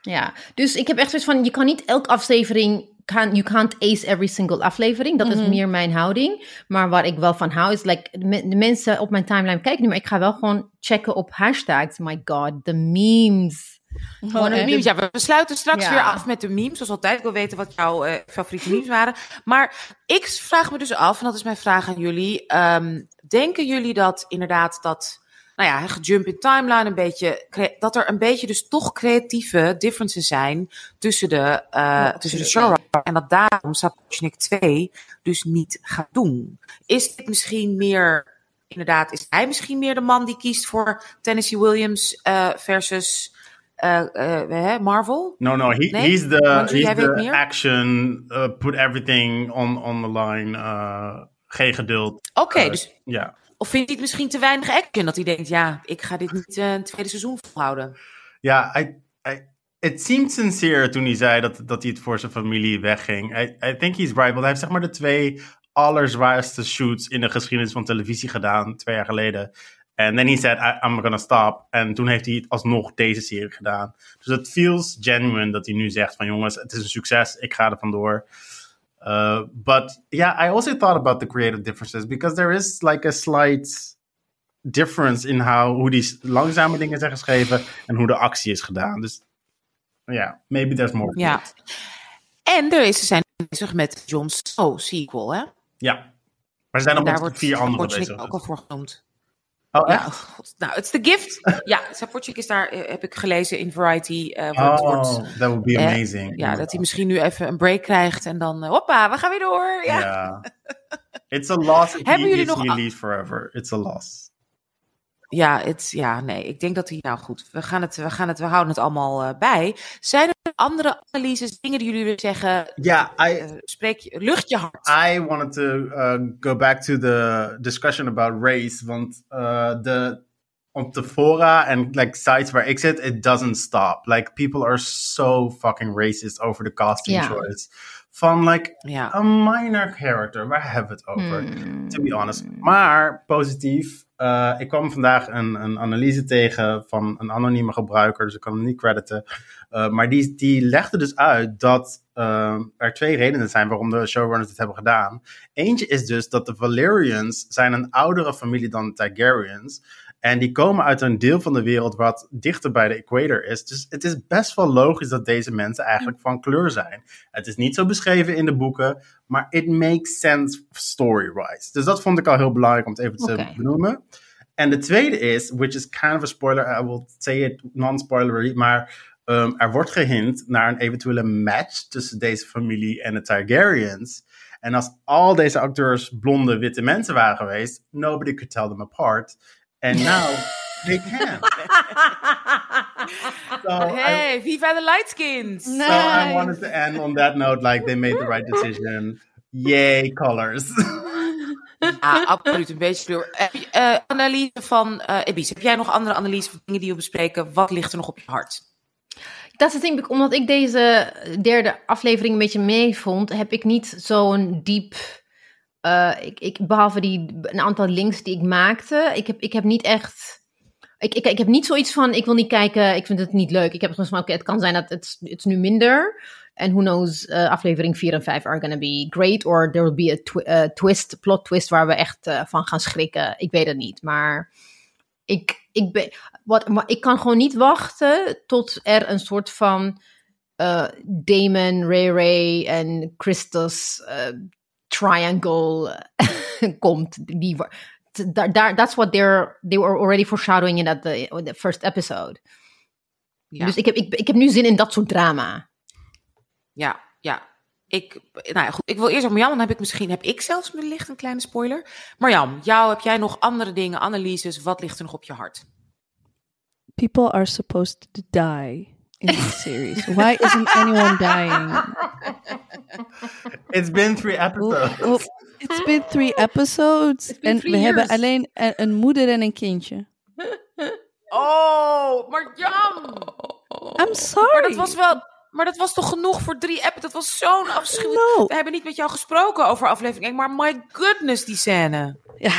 Ja, dus ik heb echt zoiets van, je kan niet elke aflevering, can, you can't ace every single aflevering. Dat is Mhm. meer mijn houding. Maar waar ik wel van hou, is like, de, me- de mensen op mijn timeline kijken nu, maar ik ga wel gewoon checken op hashtags. My god, de memes. Gewoon De een- memes, ja, we sluiten straks Ja. weer af met de memes. Zoals altijd, ik wil weten wat jouw eh, favoriete memes waren. Maar ik vraag me dus af, en dat is mijn vraag aan jullie. ehm, denken jullie dat inderdaad dat, nou ja, jump in timeline een beetje, dat er een beetje dus toch creatieve differences zijn tussen de, eh Ja, tussen de. En dat daarom Sapotnik 2 dus niet gaat doen. Is dit misschien meer, inderdaad, is hij misschien meer de man die kiest voor Tennessee Williams eh, versus eh, eh, hè, Marvel? No, no, he, Nee? he's the Want he's the action. Uh, put everything on on the line. Uh, geen geduld. Oké, Eh, dus Ja. Of vindt hij het misschien te weinig action? Dat hij denkt, ja, ik ga dit niet eh, een tweede seizoen volhouden. Ja, it seemed sincere toen hij zei dat, dat hij het voor zijn familie wegging. I, I think he's right, want hij heeft zeg maar de twee allerzwaarste shoots in de geschiedenis van televisie gedaan, twee jaar geleden. En then he said, I'm gonna stop. En toen heeft hij het alsnog deze serie gedaan. Dus het feels genuine dat hij nu zegt van jongens, het is een succes, ik ga er vandoor. Uh, but yeah, I also thought about the creative differences because there is like a slight difference in how, hoe die langzame dingen zijn geschreven en hoe de actie is gedaan. Dus ja, yeah, maybe there's more. Ja. En er is, ze zijn bezig met John Snow sequel, hè? Ja. Maar er zijn nog daar met wordt vier andere bezig. ook al voor genoemd. Oh, Ja, echt? oh god. nou, het is de gift. ja, Sapochnik is daar, eh, heb ik gelezen in Variety. eh, wordt, wordt, Oh, that would be eh, amazing. ja, dat hij misschien nu even een break krijgt en dan, hoppa, we gaan weer door. Ja. It's a loss Hebben he jullie nog forever. It's a loss. Ja, het, ja, nee, ik denk dat hij, nou goed, we gaan het, we gaan het, we houden het allemaal eh, bij. Zijn er andere analyses, dingen die jullie willen zeggen? Ja, I, Eh, spreek je, lucht je hart. I wanted to uh, go back to the discussion about race. Want uh, de, op de fora en like, sites waar ik zit, it doesn't stop. Like, people are so fucking racist over the casting choice. Van like a minor character, waar hebben we het over? Hmm. To be honest. Maar positief. Eh, ik kwam vandaag een, een analyse tegen van een anonieme gebruiker, dus ik kan hem niet crediten. Eh, maar die, die legde dus uit dat eh, er twee redenen zijn waarom de showrunners dit hebben gedaan. Eentje is dus dat de Valerians zijn een oudere familie dan de Targaryens. En die komen uit een deel van de wereld wat dichter bij de equator is. Dus het is best wel logisch dat deze mensen eigenlijk van kleur zijn. Het is niet zo beschreven in de boeken, maar it makes sense story-wise. Dus dat vond ik al heel belangrijk om het even te Oké. benoemen. En de tweede is, which is kind of a spoiler, I will say it non-spoilery, maar um, er wordt gehint naar een eventuele match tussen deze familie en de Targaryens. En als al deze acteurs blonde witte mensen waren geweest, nobody could tell them apart. And now they can. So I, Hey, viva de lightskins! so I wanted to end on that note, like they made the right decision. Yay, colors. Ja, absoluut een beetje kleur. Je, eh, analyse van eh Ebis, heb jij nog andere analyse van dingen die we bespreken? Wat ligt er nog op je hart? Dat is het ding, omdat ik deze derde aflevering een beetje mee vond, heb ik niet zo'n diep. Eh, ik, ik, behalve die een aantal links die ik maakte, ik heb, ik heb niet echt. Ik, ik, ik heb niet zoiets van, ik wil niet kijken, ik vind het niet leuk. Ik heb gewoon van, oké, het kan zijn dat het, het is nu minder. En who knows, eh, aflevering 4 en 5 are gonna be great. Or there will be a eh, twist, plot twist, waar we echt van gaan schrikken. Ik weet het niet, maar ik, ik, ben, wat, maar ik kan gewoon niet wachten tot er een soort van Damon, Ray Ray en Christus triangle eh, komt. Die, daar, daar, that's what they're, they were already foreshadowing in that the, in the first episode. Ja, Dus ik heb, ik, ik heb nu zin in dat soort drama. ja, ja. Ik, nou ja, goed, ik wil eerst op Marjan, dan heb ik misschien, heb ik zelfs wellicht een kleine spoiler. Marjan, jou, heb jij nog andere dingen, analyses, wat ligt er nog op je hart? People are supposed to die in this series. Why isn't anyone dying? It's been three episodes. It's been three episodes. Been En three we hebben alleen een, een moeder en een kindje. Oh, Marjan! I'm sorry. Maar dat was wel, maar dat was toch genoeg voor drie appen? Dat was zo'n afschuwelijk. No. We hebben niet met jou gesproken over aflevering 1, maar my goodness, die scène. Ja,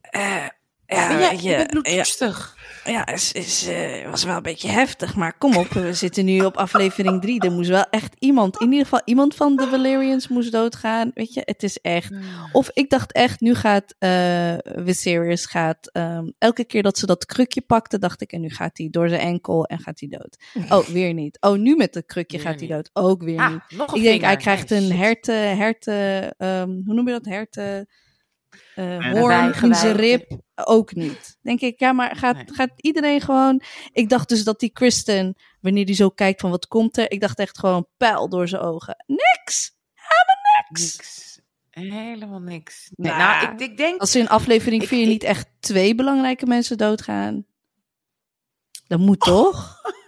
eh, Ja, Ben jij, weet je bent ja, bloeddorstig. ja, is, is, eh, was wel een beetje heftig. Maar kom op, we zitten nu op aflevering drie. Er moest wel echt iemand, in ieder geval iemand van de Valerians moest doodgaan. Weet je, het is echt... Hmm. Of ik dacht echt, nu gaat eh Viserys gaat... ehm, elke keer dat ze dat krukje pakte, dacht ik... En nu gaat hij door zijn enkel en gaat hij dood. Oh, weer niet. Oh, nu met het krukje Weer gaat hij dood. Ook weer Ah, niet. Ik denk, vinger. hij krijgt Nee, een herten, herten, ehm, hoe noem je dat? Herten, eh En hoorn in zijn rib. Ook niet. Denk ik, ja, maar gaat, Nee. gaat iedereen gewoon... Ik dacht dus dat die Kristen, wanneer die zo kijkt van wat komt er, ik dacht echt gewoon pijl door zijn ogen. Niks! Niks. Helemaal niks. Nou, Nee, nou, ik, ik denk... Als in aflevering Ik- 4 ik- niet echt twee belangrijke mensen doodgaan. Dat moet toch?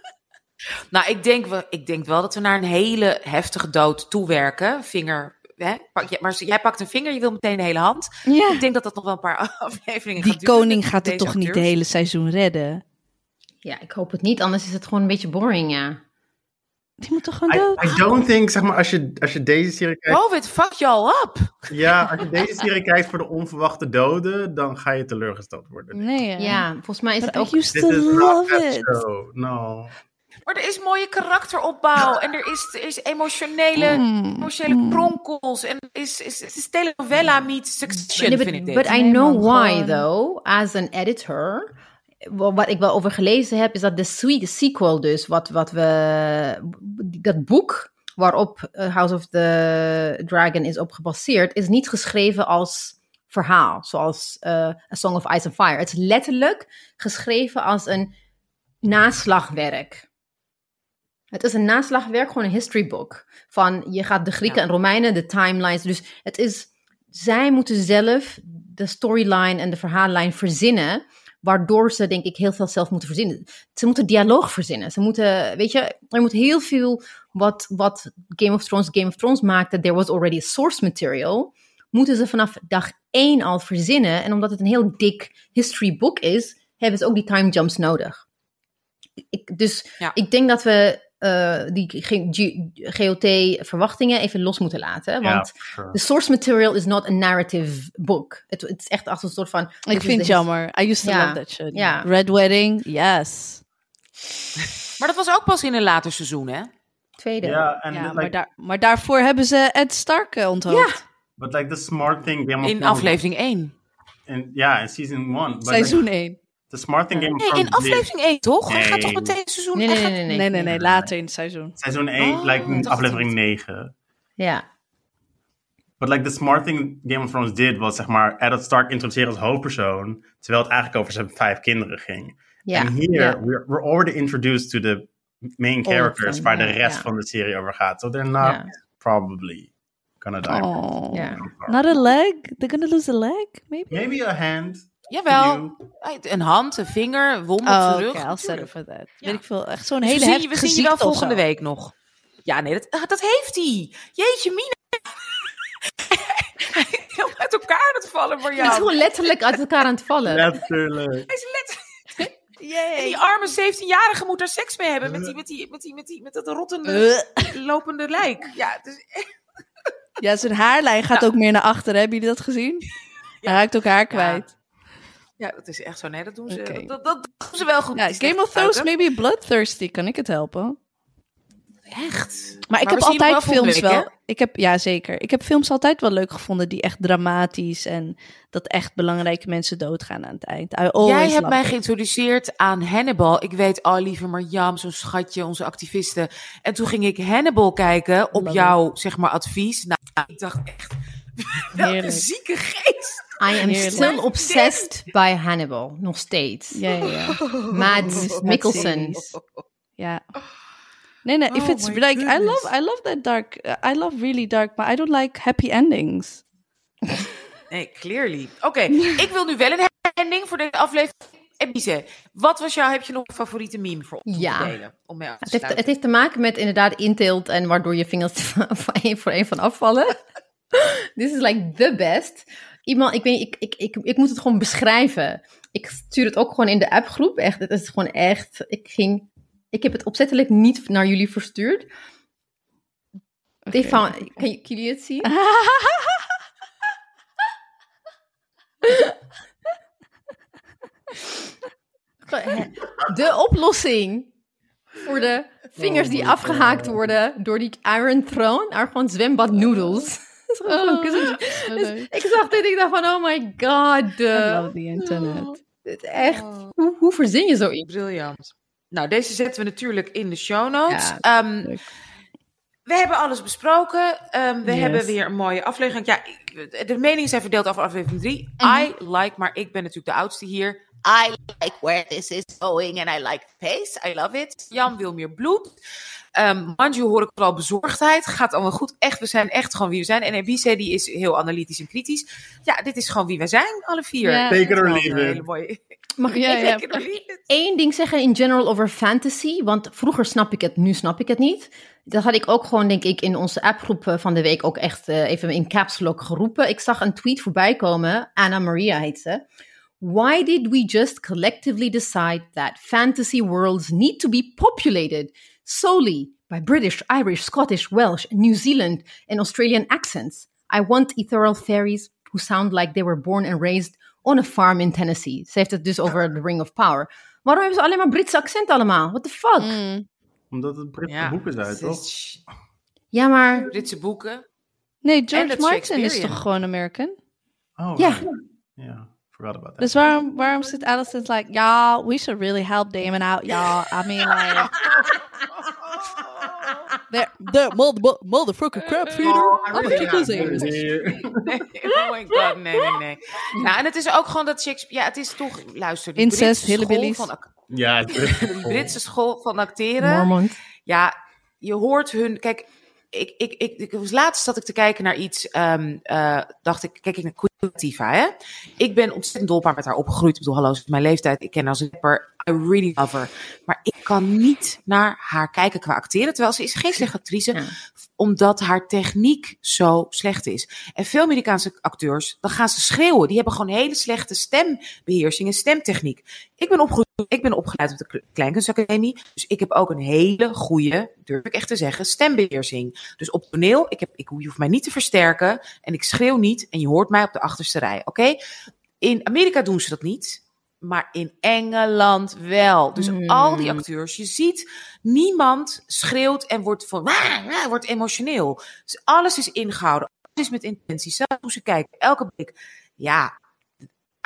Nou, ik denk, wel, ik denk wel dat we naar een hele heftige dood toewerken. Vinger. Hè? Pak, maar jij pakt een vinger, je wil meteen de hele hand. Ja. Ik denk dat dat nog wel een paar afleveringen Die gaat duren. koning gaat het toch niet de hele seizoen redden? Ja, ik hoop het niet, anders is het gewoon een beetje boring, ja. Die moet toch gewoon I, dood? I don't think, zeg maar, als je, als je deze serie kijkt... COVID, fuck y'all up. Ja, als je deze serie kijkt voor de onverwachte doden, dan ga je teleurgesteld worden. Nee? Ja, volgens mij is But het I ook... used Dit to love it. show. No. Maar er is mooie karakteropbouw. En er is, er is emotionele, Mm, emotionele mm. kronkels. En er is, is, het is telenovela meets Succession, Nee, vind but, ik dit. but I know why, gewoon- though. As an editor, wa- wat ik wel over gelezen heb, is dat de sweet sequel dus, wat, wat we... Dat boek waarop eh, House of the Dragon is op gebaseerd, is niet geschreven als verhaal, zoals eh, A Song of Ice and Fire. Het is letterlijk geschreven als een naslagwerk. Het is een naslagwerk, gewoon een history book. Van je gaat de Grieken Ja. en Romeinen, de timelines. Dus het is, zij moeten zelf de storyline en de verhaallijn verzinnen. Waardoor ze, denk ik, heel veel zelf moeten verzinnen. Ze moeten dialoog verzinnen. Ze moeten, weet je, er moet heel veel wat, wat Game of Thrones Game of Thrones maakte. There was already source material. Moeten ze vanaf dag één al verzinnen. En omdat het een heel dik history book is, hebben ze ook die time jumps nodig. Ik, dus Ja. ik denk dat we eh, die GOT-verwachtingen even los moeten laten. Want sure. the source material is not a narrative book. Het, het is echt als een soort van... Ik vind het jammer. I used to love that shit. ja. Red Wedding, yes. Maar dat was ook pas in een later seizoen, hè? Tweede. Ja, en Ja, like, maar, daar, maar daarvoor hebben ze Ed Stark eh, onthoofd. but like the smart thing In aflevering 1. in, ja, in season one. But Seizoen like, 1. The smart thing Game of Nee, in aflevering 1, toch? Hij gaat toch Nee. meteen seizoen Nee, nee, nee, nee. Nee, nee, nee, later in het seizoen. did. Seizoen 1, Oh, aflevering het 9. Ja. But like the smart thing Game of Thrones did was zeg maar Eddard Stark introduceren als hoofdpersoon, terwijl het eigenlijk over zijn vijf kinderen ging. Ja. En hier, ja. we're, we're already introduced to the main characters waar de rest ja. van de serie over gaat. So they're not Ja. probably gonna die. Oh. Ja. Not a leg? They're gonna lose a leg, maybe? Maybe a hand. Jawel. Een hand, een vinger, een wond Oh, zijn oké, rug. I'll settle natuurlijk. for that. Ja. Weet ik veel, echt zo'n Dus hele we zien, je- heftige we zien je wel volgende zo. week nog. Ja, nee, dat, ah, dat heeft hij. Jeetje, Mina. Hij is uit elkaar aan het vallen voor Het is jou. gewoon letterlijk uit elkaar aan het vallen. Natuurlijk. Hij is letterlijk... En die arme 17-jarige moet er seks mee hebben met, die, met, die, met, die, met, die, met dat rottende, Uh. lopende lijk. Ja, is echt... Ja, zijn haarlijn gaat ook meer naar achteren. Hebben jullie dat gezien? Hij raakt ook haar kwijt. Ja, dat is echt zo. Nee, dat doen ze, dat, dat, dat doen ze wel goed. Ja, Game of Thrones, maybe bloodthirsty. Kan ik het helpen? Echt. Maar ik heb altijd films wel. Ik heb, ja, zeker. Ik heb films altijd wel leuk gevonden die echt dramatisch en dat echt belangrijke mensen doodgaan aan het eind. Jij hebt mij it. geïntroduceerd aan Hannibal. Ik weet, oh lieve Marjam, zo'n schatje, onze activisten. En toen ging ik Hannibal kijken op Love jouw, zeg maar, advies. Nou, ik dacht echt, welke zieke geest. I am Heerlijk. still obsessed by Hannibal. Nog steeds. Ja, ja, ja. Mads Mikkelsen. ja. Nee, nee, if Oh it's like, I love, I love that dark, uh, I love really dark, but I don't like happy endings. Nee, clearly. Oké, ik wil nu wel een ending voor deze aflevering. Ebice, wat was jouw, heb je nog een favoriete meme voor ons Ja. te delen? Om mee af te Het heeft, het heeft te maken met inderdaad inteelt en waardoor je vingers van één voor één van afvallen. This is like the best. Iemand, ik, weet, ik, ik, ik, ik moet het gewoon beschrijven. Ik stuur het ook gewoon in de appgroep. Echt, het is gewoon echt. Ik ging. Ik heb het opzettelijk niet naar jullie verstuurd. Stefan, kan jullie het zien? de oplossing voor de vingers die afgehaakt worden door die Iron Throne are gewoon zwembad noodles. Dat is gewoon Oh, zo Dus leuk. ik zag dit, ik dacht van, oh my god. I love the internet. dit is echt, hoe, hoe verzin je zoiets? Briljant. Nou, deze zetten we natuurlijk in de show notes. Ja, Ehm, we hebben alles besproken. Ehm, we Yes. hebben weer een mooie aflevering. Ja, de meningen zijn verdeeld over aflevering 3. Mhm. I like, maar ik ben natuurlijk de oudste hier. I like where this is going and I like the pace. I love it. Jan wil meer bloed. Ehm Manju hoor ik vooral bezorgdheid. Gaat allemaal goed. Echt, we zijn echt gewoon wie we zijn. En Ebice die is heel analytisch en kritisch. Ja, dit is gewoon wie wij zijn, alle vier. Ja. Take it or leave mooie... Mag ik Ja, één ding zeggen in general over fantasy? Want vroeger snap ik het, nu snap ik het niet. Dat had ik ook gewoon, denk ik, in onze appgroep eh, van de week ook echt eh, even in caps lock geroepen. Ik zag een tweet voorbij komen. Anna Maria heet ze. Why did we just collectively decide that fantasy worlds need to be populated solely by British, Irish, Scottish, Welsh, New Zealand and Australian accents? I want ethereal fairies who sound like they were born and raised on a farm in Tennessee. Ze heeft het dus over The Ring of Power. Waarom hebben ze alleen maar Britse accent allemaal? What the fuck? Mm. Omdat het Britse Ja, boeken zijn, toch? Ja, maar... Britse boeken. Nee, George Martin is toch gewoon American? Oh, Ja. right. Ja, forgot about that. Dus waarom, waarom zit Allison's like, ja, we should really help Damon out, ja. I mean, like, they're, they're mother, motherfucker crap feeder. I'm gonna kick his oh my god, nee, nee, nee. Nou, en het is ook gewoon dat Shakespeare... Ja, het is toch... Luister, de Incest, Britse school van Ja, De Britse school van acteren. Mormont. Ja, je hoort hun... Kijk, ik, ik, ik, ik was laatst zat ik te kijken naar iets... ehm, eh, dacht ik, kijk ik naar Queen hè? Ik ben ontzettend dol op haar met haar opgegroeid. Ik bedoel, hallo, ze is mijn leeftijd. Ik ken haar als rapper. I really love her. Maar ik kan niet naar haar kijken qua acteren. Terwijl ze is geen slechte actrice. Ja. Omdat haar techniek zo slecht is. En veel Amerikaanse acteurs, dan gaan ze schreeuwen. Die hebben gewoon hele slechte stembeheersing en stemtechniek. Ik ben, opgegroeid, ik ben opgeleid op de Kle- Kleinkunstacademie. Dus ik heb ook een hele goede, durf ik echt te zeggen, stembeheersing. Dus op toneel, ik heb, ik, je hoeft mij niet te versterken. En ik schreeuw niet. En je hoort mij op de achterste rij. Oké? In Amerika doen ze dat niet. Maar in Engeland wel. Dus Hmm. al die acteurs, je ziet, niemand schreeuwt en wordt, van, wordt emotioneel. Dus alles is ingehouden. Alles is met intentie. Zelfs hoe ze kijken, elke blik. Ja,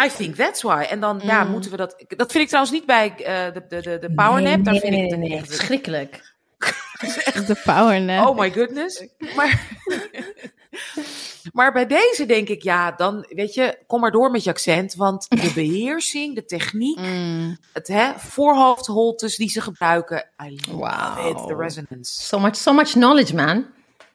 I think that's why. En dan ja, Mm. moeten we dat. Dat vind ik trouwens niet bij eh, de, de, de, de Power Nap. Daar nee, vind nee, ik het nee, nee, echt- Schrikkelijk. De power nap. Oh my goodness. Maar, maar bij deze denk ik, ja, dan weet je, kom maar door met je accent. Want de beheersing, de techniek, Mm. het hè, voorhoofdholtes die ze gebruiken. I love Wauw. it, the resonance. So much, so much knowledge, man.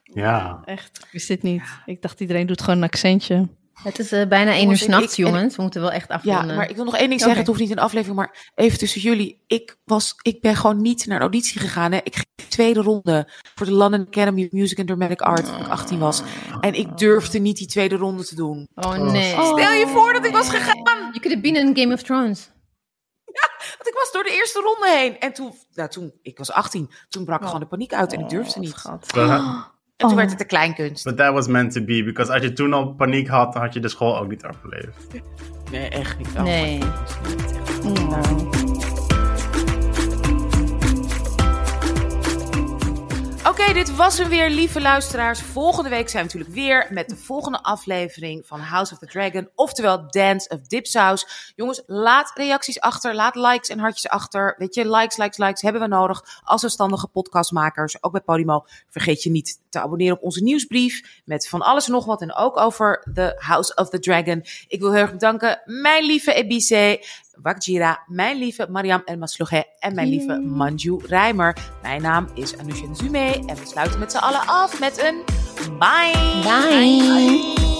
Ja. Echt, ik wist dit niet. Ik dacht iedereen doet gewoon een accentje. Het is eh, bijna één uur s'nachts, en- jongens. We moeten wel echt Ja, afronden. maar ik wil nog één ding zeggen. Het hoeft niet in de aflevering, maar even tussen jullie. Ik, was, ik ben gewoon niet naar de auditie gegaan. Hè. Ik ging de tweede ronde voor de London Academy of Music and Dramatic Art toen ik 18 was. En ik durfde niet die tweede ronde te doen. Oh nee. Stel je voor dat ik was gegaan. Could have been in Game of Thrones. Want ik was door de eerste ronde heen. En toen, nou, toen ik was 18, toen brak gewoon de paniek uit en ik durfde niet. Schat. En toen Oh. werd het de kleinkunst. but that was meant to be. Because als je toen al paniek had, dan had je de school ook niet afgeleefd. Nee, echt niet. Oh Nee. Mm. Oké, dit was hem weer, lieve luisteraars. Volgende week zijn we natuurlijk weer met de volgende aflevering van House of the Dragon. Oftewel Dance of Dipsaus. Jongens, laat reacties achter. Laat likes en hartjes achter. Weet je, likes, likes, likes hebben we nodig als zelfstandige podcastmakers. Ook bij Podimo. Vergeet je niet te abonneren op onze nieuwsbrief. Met van alles en nog wat. En ook over The House of the Dragon. Ik wil heel erg bedanken mijn lieve Ebice. Wakjira, mijn lieve Mariam El Maslouge en mijn lieve Manju Rijmer. Mijn naam is Anusha Zume en we sluiten met z'n allen af met een bye. Bye.